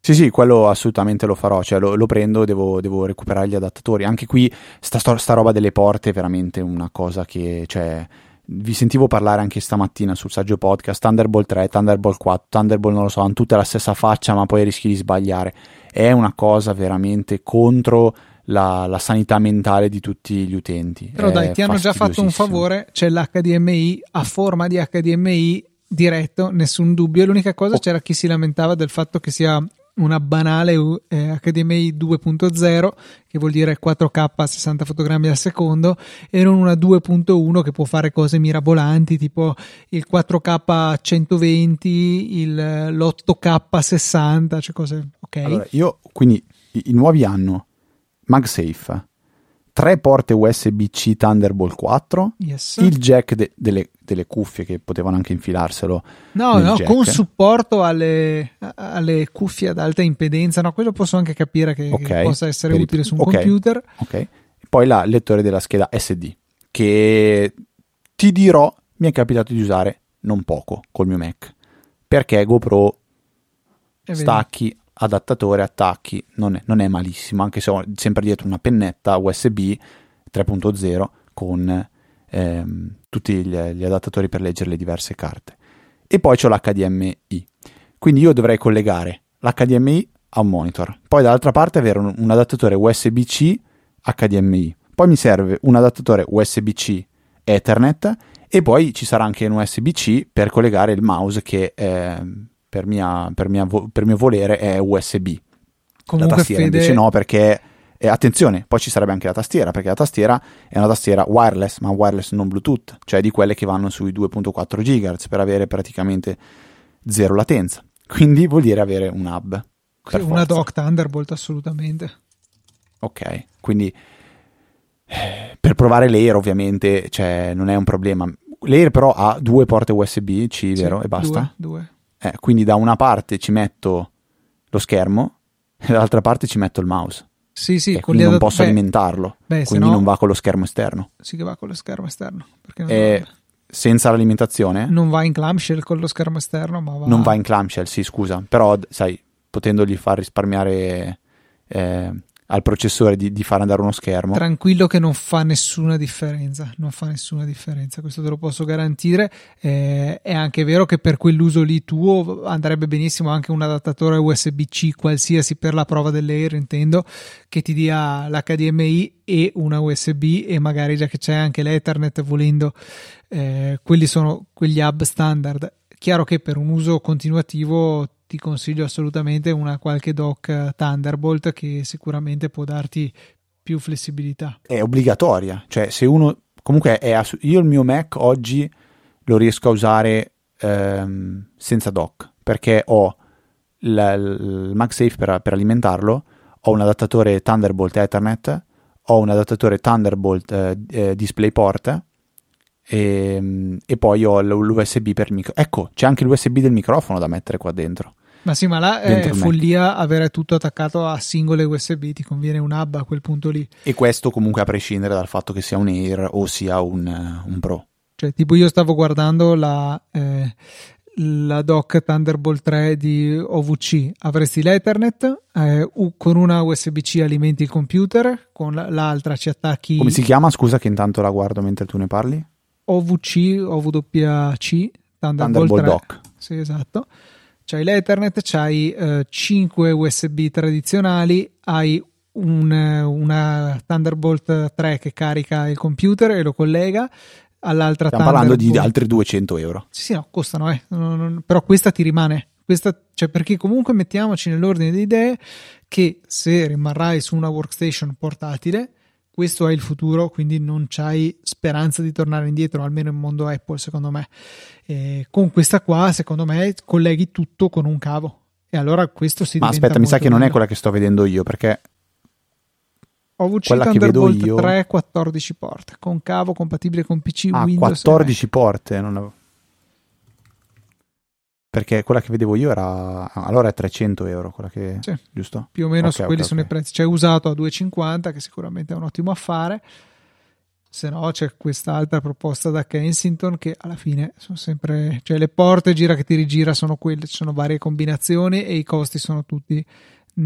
Sì, sì, quello assolutamente lo farò, cioè lo, lo prendo, devo, devo, recuperare gli adattatori. Anche qui sta, sta, roba delle porte è veramente una cosa che, cioè, vi sentivo parlare anche stamattina sul saggio podcast, Thunderbolt 3, Thunderbolt 4, Thunderbolt non lo so, hanno tutte la stessa faccia ma poi rischi di sbagliare. È una cosa veramente contro la, la sanità mentale di tutti gli utenti. Però dai, ti hanno già fatto un favore, c'è l'HDMI a forma di HDMI diretto, nessun dubbio. L'unica cosa oh. c'era chi si lamentava del fatto che sia una banale eh, HDMI 2.0 che vuol dire 4K a 60 fotogrammi al secondo e non una 2.1 che può fare cose mirabolanti tipo il 4K a 120 il, l'8K a 60 cioè cose ok allora, io quindi i, i nuovi hanno MagSafe tre porte USB-C Thunderbolt 4, yes. il jack de- delle, delle, cuffie che potevano anche infilarselo. No, no, con supporto alle, alle, cuffie ad alta impedenza, no, quello posso anche capire che, okay. che possa essere utile su un okay. computer. Ok, poi la lettore della scheda SD, che ti dirò mi è capitato di usare non poco col mio Mac, perché GoPro stacchi adattatore, attacchi, non è, non è malissimo, anche se ho sempre dietro una pennetta USB 3.0 con ehm, tutti gli, gli, adattatori per leggere le diverse carte. E poi ho l'HDMI. Quindi io dovrei collegare l'HDMI a un monitor, poi dall'altra parte avere un, un adattatore USB-C HDMI, poi mi serve un adattatore USB-C Ethernet e poi ci sarà anche un USB-C per collegare il mouse che eh, per, mia, per, mia, per mio volere è USB. Comunque la tastiera Fede... invece no perché e attenzione, poi ci sarebbe anche la tastiera, perché la tastiera è una tastiera wireless, ma wireless non Bluetooth, cioè di quelle che vanno sui 2.4 GHz per avere praticamente zero latenza. Quindi vuol dire avere un hub. Una dock Thunderbolt assolutamente. Ok, quindi per provare l'Air ovviamente cioè, non è un problema. L'Air però ha due porte USB-C, sì, vero? E basta? Due, due. Eh, quindi da una parte ci metto lo schermo e dall'altra parte ci metto il mouse. Sì, sì, e quindi non posso beh, alimentarlo. Beh, quindi no, non va con lo schermo esterno. Sì, che va con lo schermo esterno. E senza l'alimentazione? Non va in clamshell con lo schermo esterno, ma va... Non va in clamshell, sì, scusa. Però, sai, potendogli far risparmiare eh, al processore di, di, far andare uno schermo. Tranquillo che non fa nessuna differenza, non fa nessuna differenza, questo te lo posso garantire. Eh, è anche vero che per quell'uso lì tuo andrebbe benissimo anche un adattatore USB-C qualsiasi per la prova dell'Air, intendo, che ti dia l'HDMI e una USB e magari già che c'è anche l'Ethernet volendo, eh, quelli sono quegli hub standard. Chiaro che per un uso continuativo ti consiglio assolutamente una qualche dock Thunderbolt che sicuramente può darti più flessibilità. È obbligatoria, cioè se uno comunque è ass- io il mio Mac oggi lo riesco a usare ehm, senza dock perché ho l- il MagSafe per, per alimentarlo, ho un adattatore Thunderbolt Ethernet, ho un adattatore Thunderbolt eh, eh DisplayPort e, ehm, e, poi ho l'USB per il microfono. Ecco, c'è anche l'USB del microfono da mettere qua dentro. Ma sì, ma là è follia avere tutto attaccato a singole USB, ti conviene un hub a quel punto lì. E questo comunque a prescindere dal fatto che sia un Air o sia un, un Pro. Cioè, tipo io stavo guardando la, eh, la dock Thunderbolt 3 di OVC, avresti l'Ethernet, eh, con una USB-C alimenti il computer, con l'altra ci attacchi... Come si chiama? Scusa che intanto la guardo mentre tu ne parli. OVC, OWC, Thunderbolt, Thunderbolt 3. Dock. Sì, esatto. C'hai l'Ethernet, c'hai eh, 5 USB tradizionali, hai un, una Thunderbolt 3 che carica il computer e lo collega all'altra Stiamo parlando di altri 200 euro. Sì, sì, no, costano, eh. non, non, però questa ti rimane. Questa, cioè, perché comunque mettiamoci nell'ordine di idee che se rimarrai su una workstation portatile, questo è il futuro, quindi non c'hai speranza di tornare indietro, almeno in mondo Apple, secondo me. E con questa qua, secondo me, colleghi tutto con un cavo. E allora questo si Ma aspetta, mi sa che bello. non è quella che sto vedendo io, perché OVC quella Thunderbolt che vedo io... 3 14 porte con cavo compatibile con PC ah, Windows 14 porte non avevo perché quella che vedevo io era allora è 300 euro quella che sì, giusto? più o meno okay, quelli okay, sono okay. i prezzi c'è usato a 2,50 che sicuramente è un ottimo affare se no c'è quest'altra proposta da Kensington che alla fine sono sempre, cioè le porte gira che ti rigira sono quelle, ci sono varie combinazioni e i costi sono tutti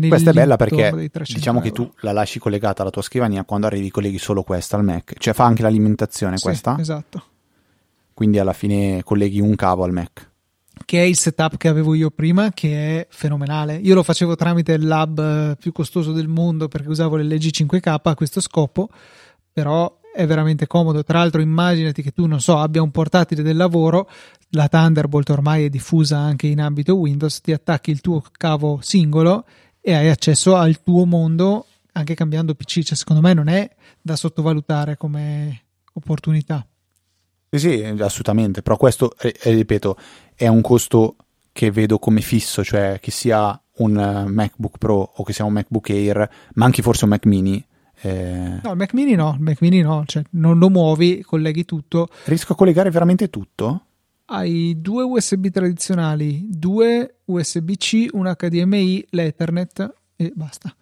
questa è bella perché diciamo euro. che tu la lasci collegata alla tua scrivania quando arrivi colleghi solo questa al Mac, cioè fa anche l'alimentazione sì, questa. Esatto. Quindi alla fine colleghi un cavo al Mac. Che è il setup che avevo io prima, che è fenomenale. Io lo facevo tramite il lab eh, più costoso del mondo perché usavo l'LG 5K a questo scopo, però è veramente comodo. Tra l'altro, immaginati che tu, non so, abbia un portatile del lavoro, la Thunderbolt ormai è diffusa anche in ambito Windows, ti attacchi il tuo cavo singolo e hai accesso al tuo mondo anche cambiando PC. Cioè, secondo me non è da sottovalutare come opportunità. Sì, sì, assolutamente, però questo, eh, ripeto, è un costo che vedo come fisso, cioè che sia un MacBook Pro o che sia un MacBook Air, ma anche forse un Mac Mini. Eh... No, il Mac Mini no, il Mac Mini no, cioè non lo muovi, colleghi tutto. Riesco a collegare veramente tutto? hai due USB tradizionali, due USB-C, un HDMI, l'Ethernet e basta.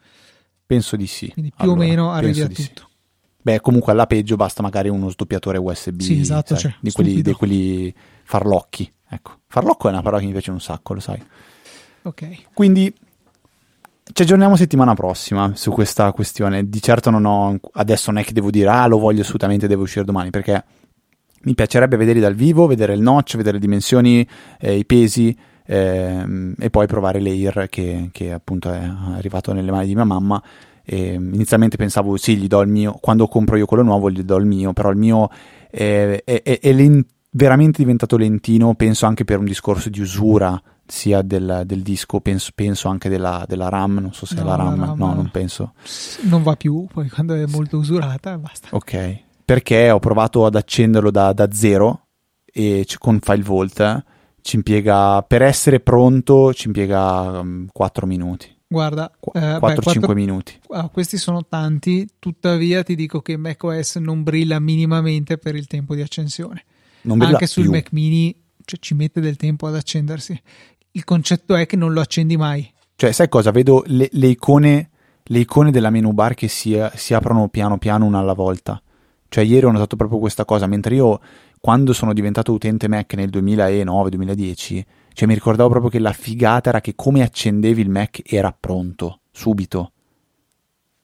Penso di sì. Quindi più allora, o meno arrivi a tutto. Sì. Beh, comunque alla peggio basta magari uno sdoppiatore USB. Sì, esatto, sai, cioè, di, quelli, di, quelli, farlocchi. Ecco, farlocco è una parola che mi piace un sacco, lo sai. Ok. Quindi ci aggiorniamo settimana prossima su questa questione. Di certo non ho adesso non è che devo dire ah, lo voglio assolutamente, deve uscire domani, perché mi piacerebbe vederli dal vivo, vedere il notch, vedere le dimensioni, eh, i pesi ehm, e poi provare l'Air che, che appunto è arrivato nelle mani di mia mamma. E inizialmente pensavo sì, gli do il mio, quando compro io quello nuovo gli do il mio, però il mio è, è, è, è lent- veramente diventato lentino, penso anche per un discorso di usura sia del, del disco, penso, penso, anche della, della, RAM, non so se no, è la RAM, la RAM no, non penso. Non va più, poi quando è molto usurata basta. Ok, perché ho provato ad accenderlo da, da zero e con file volt ci impiega per essere pronto ci impiega um, 4 minuti guarda eh, 4-5 minuti ah, questi sono tanti tuttavia ti dico che macOS non brilla minimamente per il tempo di accensione non anche sul più. Mac mini cioè, ci mette del tempo ad accendersi il concetto è che non lo accendi mai cioè sai cosa vedo le, le icone le icone della menu bar che si, si aprono piano piano una alla volta cioè, ieri ho notato proprio questa cosa, mentre io, quando sono diventato utente Mac nel 2009-2010, cioè mi ricordavo proprio che la figata era che come accendevi il Mac era pronto, subito.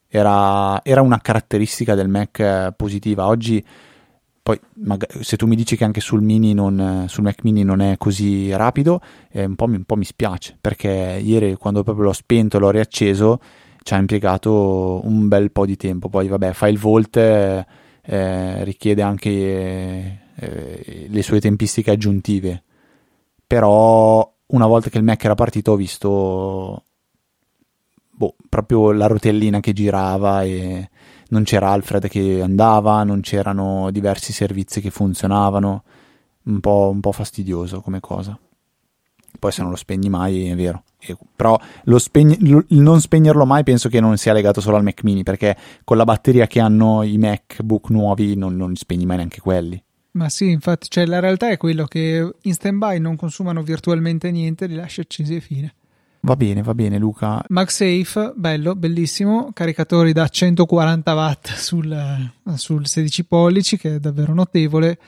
Era, era una caratteristica del Mac eh, positiva. Oggi, poi, se tu mi dici che anche sul, non, sul Mac mini non è così rapido, eh, un, po mi, un, po mi, spiace, perché ieri quando proprio l'ho spento e l'ho riacceso, ci ha impiegato un bel po' di tempo. Poi, vabbè, il volt... Eh, richiede anche eh, le sue tempistiche aggiuntive. Però una volta che il Mac era partito ho visto boh, proprio la rotellina che girava e non c'era Alfred che andava, non c'erano diversi servizi che funzionavano, un po', un po fastidioso come cosa. Poi se non lo spegni mai è vero, però spegni, il non spegnerlo mai penso che non sia legato solo al Mac mini perché con la batteria che hanno i MacBook nuovi non, non spegni mai neanche quelli. Ma sì infatti cioè, la realtà è quello che in stand by non consumano virtualmente niente li lasci accesi e fine Va bene, va bene Luca. MagSafe, bello, bellissimo, caricatori da 140 watt sul, sul 16 pollici che è davvero notevole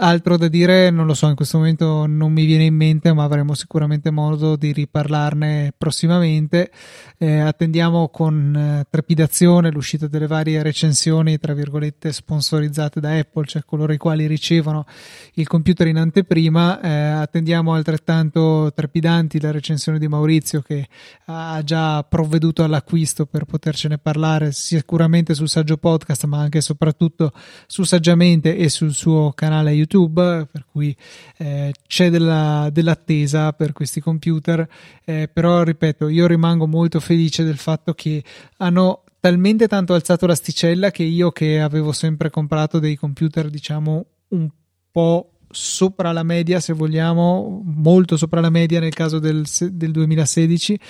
altro da dire non lo so in questo momento non mi viene in mente ma avremo sicuramente modo di riparlarne prossimamente. Eh, attendiamo con eh, trepidazione l'uscita delle varie recensioni tra virgolette sponsorizzate da Apple cioè coloro i quali ricevono il computer in anteprima. Eh, attendiamo altrettanto trepidanti la recensione di Maurizio che ha già provveduto all'acquisto per potercene parlare sicuramente sul saggio podcast ma anche e soprattutto su saggiamente e sul suo canale YouTube, per cui eh, c'è della, dell'attesa per questi computer, eh, però ripeto, io rimango molto felice del fatto che hanno talmente tanto alzato l'asticella che io che avevo sempre comprato dei computer diciamo un po' sopra la media, se vogliamo, molto sopra la media nel caso del, del 2016,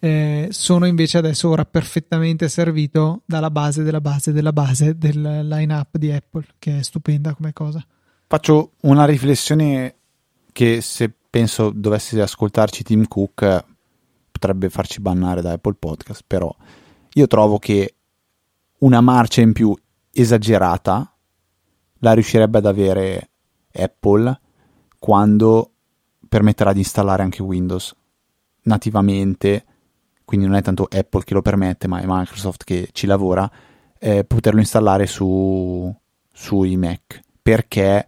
eh, sono invece adesso ora perfettamente servito dalla base della base della base del line-up di Apple, che è stupenda come cosa. Faccio una riflessione che se penso dovesse ascoltarci Tim Cook potrebbe farci bannare da Apple Podcast, però io trovo che una marcia in più esagerata la riuscirebbe ad avere Apple quando permetterà di installare anche Windows nativamente, quindi non è tanto Apple che lo permette, ma è Microsoft che ci lavora, eh, poterlo installare su, sui Mac. Perché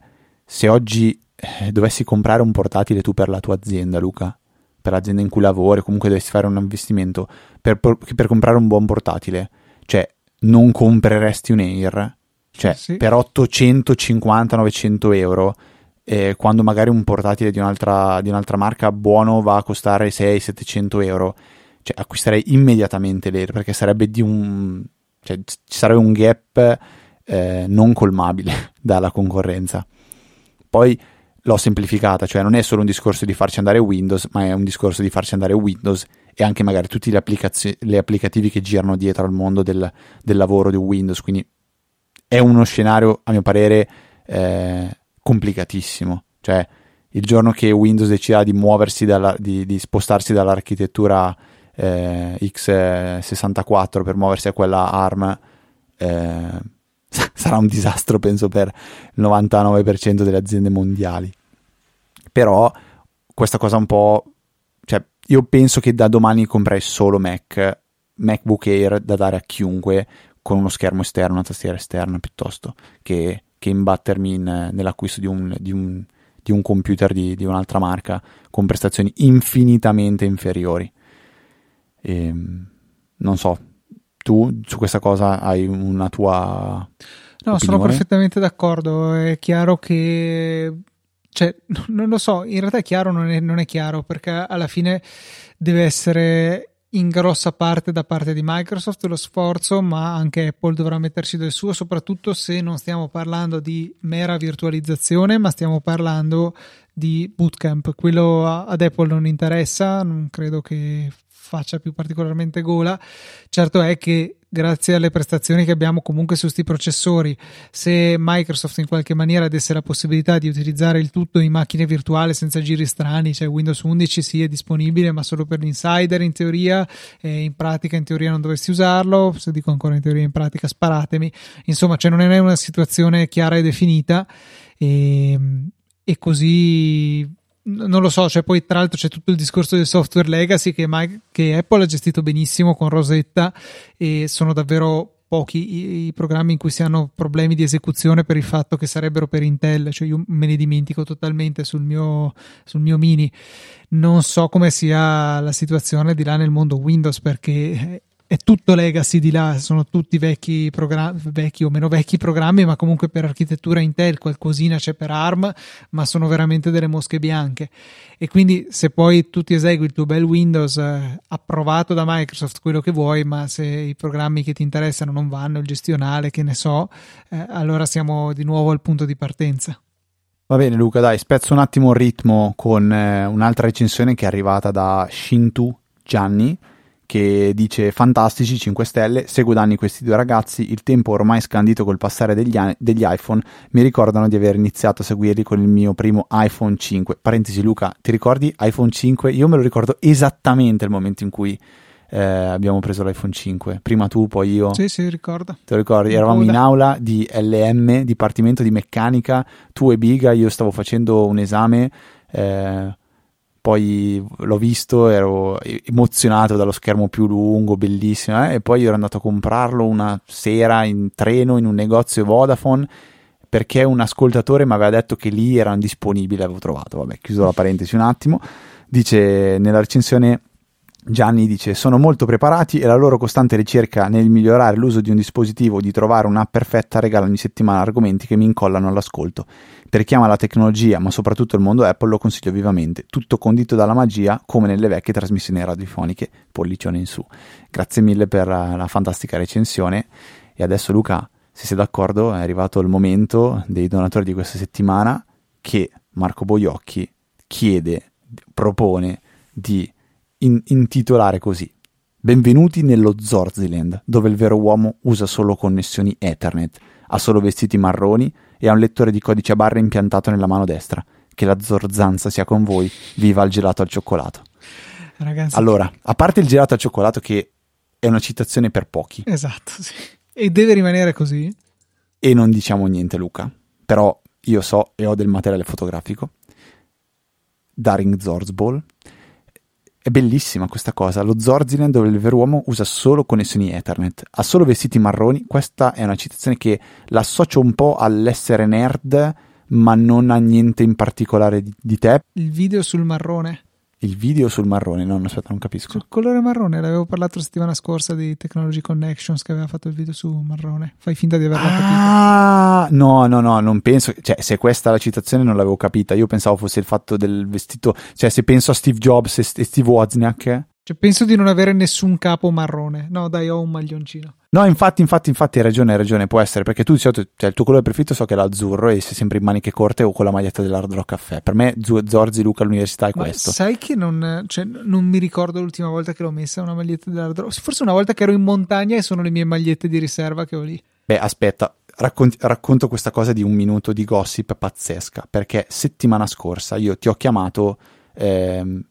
se oggi eh, dovessi comprare un portatile tu per la tua azienda, Luca, per l'azienda in cui lavori, comunque dovessi fare un investimento per, per comprare un buon portatile, cioè non compreresti un Air, cioè sì. per 850-900 euro, eh, quando magari un portatile di un'altra, di un'altra marca buono va a costare 600-700 euro, cioè acquisterei immediatamente l'Air perché sarebbe di un, cioè, ci sarebbe un gap eh, non colmabile dalla concorrenza. Poi l'ho semplificata, cioè non è solo un discorso di farci andare Windows, ma è un discorso di farci andare Windows e anche magari tutti gli, applicaz- gli applicativi che girano dietro al mondo del, del, lavoro di Windows. Quindi è uno scenario, a mio parere, eh, complicatissimo. Cioè, il giorno che Windows deciderà di muoversi, dalla, di, di spostarsi dall'architettura eh, x64 per muoversi a quella ARM, eh, sarà un disastro, penso, per il 99% delle aziende mondiali. Però questa cosa un po'... Cioè, io penso che da domani comprai solo Mac, MacBook Air da dare a chiunque con uno schermo esterno, una tastiera esterna, piuttosto che, che imbattermi in, nell'acquisto di un, di un, di un computer di, di, un'altra marca con prestazioni infinitamente inferiori. E, ehm, non so, tu su questa cosa hai una tua... No, opinione? sono perfettamente d'accordo. È chiaro che cioè, non lo so, in realtà è chiaro, non è, non è, chiaro, perché alla fine deve essere in grossa parte da parte di Microsoft lo sforzo, ma anche Apple dovrà metterci del suo, soprattutto se non stiamo parlando di mera virtualizzazione, ma stiamo parlando di bootcamp. Quello ad Apple non interessa, non credo che faccia più particolarmente gola. Certo è che grazie alle prestazioni che abbiamo comunque su questi processori, se Microsoft in qualche maniera desse la possibilità di utilizzare il tutto in macchine virtuali senza giri strani, cioè Windows 11 sì è disponibile ma solo per l'insider in teoria, e in pratica in teoria non dovresti usarlo, se dico ancora in teoria in pratica sparatemi, insomma cioè non è una situazione chiara e definita e, e così non lo so, cioè poi tra l'altro c'è tutto il discorso del software legacy che, Mike, che Apple ha gestito benissimo con Rosetta e sono davvero pochi i, i, programmi in cui si hanno problemi di esecuzione per il fatto che sarebbero per Intel, cioè io me ne dimentico totalmente sul mio, sul mio mini. Non so come sia la situazione di là nel mondo Windows perché è tutto legacy di là, sono tutti vecchi vecchi o meno vecchi programmi, ma comunque per architettura Intel qualcosina c'è per ARM, ma sono veramente delle mosche bianche. E quindi se poi tu ti esegui il tuo bel Windows eh, approvato da Microsoft, quello che vuoi, ma se i programmi che ti interessano non vanno, il gestionale, che ne so, eh, allora siamo di nuovo al punto di partenza. Va bene Luca, dai, spezzo un attimo il ritmo con eh, un'altra recensione che è arrivata da Shintu Gianni che dice fantastici 5 stelle, seguo da anni questi due ragazzi, il tempo ormai scandito col passare degli, degli iPhone mi ricordano di aver iniziato a seguirli con il mio primo iPhone 5. Parentesi Luca, ti ricordi iPhone 5? Io me lo ricordo esattamente il momento in cui eh, abbiamo preso l'iPhone 5. Prima tu, poi io. Sì, sì, ricordo. Te lo ricordi? Eravamo in aula di LM, Dipartimento di Meccanica, tu e Biga, io stavo facendo un esame. Eh, poi l'ho visto, ero emozionato dallo schermo più lungo, bellissimo, eh? e poi ero andato a comprarlo una sera in treno in un negozio Vodafone perché un ascoltatore mi aveva detto che lì erano disponibili, avevo trovato, vabbè, chiuso la parentesi un attimo, dice nella recensione Gianni dice sono molto preparati e la loro costante ricerca nel migliorare l'uso di un dispositivo di trovare una perfetta regala ogni settimana argomenti che mi incollano all'ascolto. Per chi ama la tecnologia ma soprattutto il mondo Apple lo consiglio vivamente, tutto condito dalla magia come nelle vecchie trasmissioni radiofoniche, pollicione in su. Grazie mille per la fantastica recensione e adesso Luca, se sei d'accordo è arrivato il momento dei donatori di questa settimana che Marco Boiocchi chiede, propone di in- intitolare così. Benvenuti nello Zorziland, dove il vero uomo usa solo connessioni Ethernet, ha solo vestiti marroni e ha un lettore di codice a barre impiantato nella mano destra. Che la zorzanza sia con voi, viva il gelato al cioccolato. Ragazzi, allora, a parte il gelato al cioccolato che è una citazione per pochi. Esatto, sì. E deve rimanere così? e non diciamo niente Luca, però io so e ho del materiale fotografico. Daring Zorzball. È bellissima questa cosa. Lo Zorzinen, dove il vero uomo usa solo connessioni Ethernet, ha solo vestiti marroni. Questa è una citazione che l'associo un po' all'essere nerd, ma non ha niente in particolare di, di te. Il video sul marrone. Il video sul marrone, no, aspetta, non capisco. Sul colore marrone, l'avevo parlato la settimana scorsa di Technology Connections che aveva fatto il video su marrone. Fai finta di averla ah, capita. No, no, no, non penso. Cioè, se questa è la citazione non l'avevo capita. Io pensavo fosse il fatto del vestito. Cioè, se penso a Steve Jobs e Steve Wozniak. Cioè, penso di non avere nessun capo marrone. No, dai, ho un maglioncino. No, infatti, infatti, infatti, hai ragione, hai ragione, può essere, perché tu cioè, il tuo colore preferito so che è l'azzurro e sei sempre in maniche corte o con la maglietta dell'Hard Rock Caffè. Per me Zorzi Luca all'università è Ma questo. Sai che non, cioè, non mi ricordo l'ultima volta che l'ho messa una maglietta dell'Hard Rock. Forse una volta che ero in montagna e sono le mie magliette di riserva che ho lì. Beh, aspetta, racconti, racconto questa cosa di un minuto di gossip pazzesca, perché settimana scorsa io ti ho chiamato... Ehm,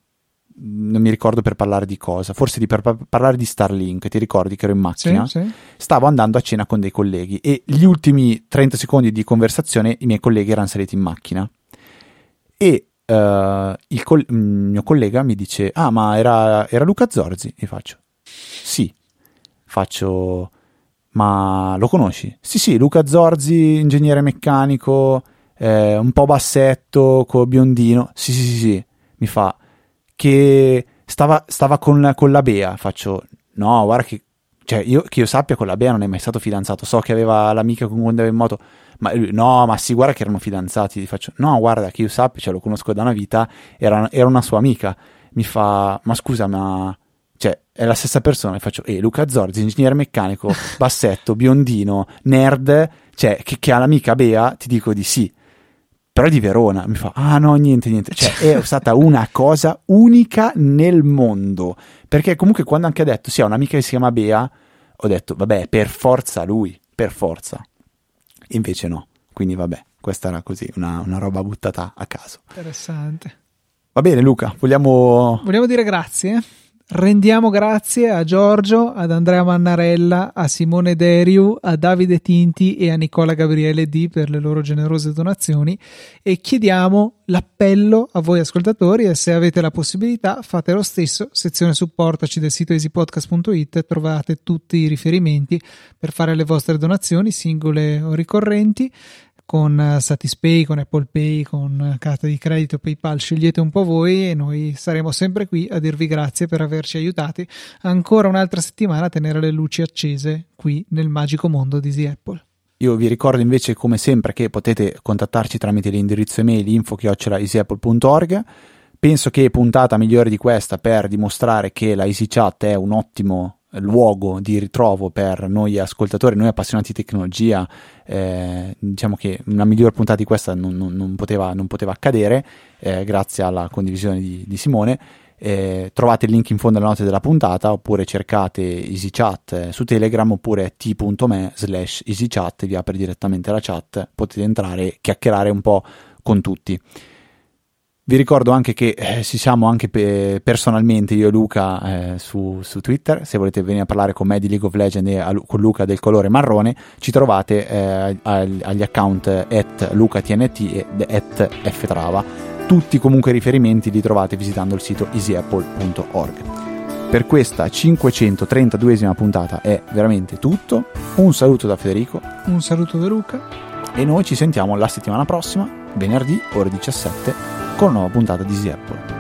non mi ricordo per parlare di cosa, forse di per parlare di Starlink, ti ricordi che ero in macchina? Sì, sì. Stavo andando a cena con dei colleghi e gli ultimi 30 secondi di conversazione i miei colleghi erano saliti in macchina e uh, il, col- il, mio collega mi dice, ah ma era, era Luca Zorzi? E faccio, sì, faccio, ma lo conosci? Sì, sì, Luca Zorzi, ingegnere meccanico, eh, un po' bassetto, co biondino, sì, sì, sì, sì, mi fa che stava, stava con, con, la Bea. Faccio, no, guarda che, cioè, io, che io sappia con la Bea non è mai stato fidanzato. So che aveva l'amica con cui andava in moto. Ma lui, no, ma sì, guarda che erano fidanzati. Gli faccio, no, guarda che io sappia, cioè, lo conosco da una vita, era, era una sua amica. Mi fa, ma scusa, ma cioè è la stessa persona e faccio eh, Luca Zorzi, ingegnere meccanico, bassetto, biondino, nerd, cioè che, che ha l'amica Bea, ti dico di sì però è di Verona. Mi fa, ah no, niente, niente. Cioè, è stata una cosa unica nel mondo. Perché comunque quando anche ha detto, sì, ha un'amica che si chiama Bea, ho detto, vabbè, per forza lui, per forza. Invece no. Quindi vabbè, questa era così, una, una roba buttata a caso. Interessante. Va bene Luca, vogliamo... Vogliamo dire grazie? Rendiamo grazie a Giorgio, ad Andrea Mannarella, a Simone Deriu, a Davide Tinti e a Nicola Gabriele D per le loro generose donazioni. E chiediamo l'appello a voi ascoltatori e se avete la possibilità fate lo stesso, sezione supportaci del sito easypodcast.it trovate tutti i riferimenti per fare le vostre donazioni singole o ricorrenti con eh, Satispay, con Apple Pay, con carta di credito, PayPal, scegliete un po' voi e noi saremo sempre qui a dirvi grazie per averci aiutati ancora un'altra settimana a tenere le luci accese qui nel magico mondo di Easy Apple. Io vi ricordo invece come sempre che potete contattarci tramite l'indirizzo email info-easyapple.org Penso che puntata migliore di questa per dimostrare che la EasyChat è un ottimo luogo di ritrovo per noi ascoltatori, noi appassionati di tecnologia, eh, diciamo che una migliore puntata di questa non, non, non, poteva, non poteva, accadere eh, grazie alla condivisione di, di Simone. Eh, trovate il link in fondo alle note della puntata oppure cercate EasyChat eh, su Telegram oppure t.me slash EasyChat vi apre direttamente la chat potete entrare e chiacchierare un po' con tutti vi ricordo anche che eh, ci siamo anche pe- personalmente, io e Luca, eh, su, su, Twitter. Se volete venire a parlare con me di League of Legends e a, con Luca del colore marrone, ci trovate eh, agli account at lucatnt e at ftrava. Tutti comunque i riferimenti li trovate visitando il sito easyapple.org. Per questa 532esima puntata è veramente tutto. Un saluto da Federico. Un saluto da Luca. E noi ci sentiamo la settimana prossima, venerdì, ore 17 con una nuova puntata di Easy Apple.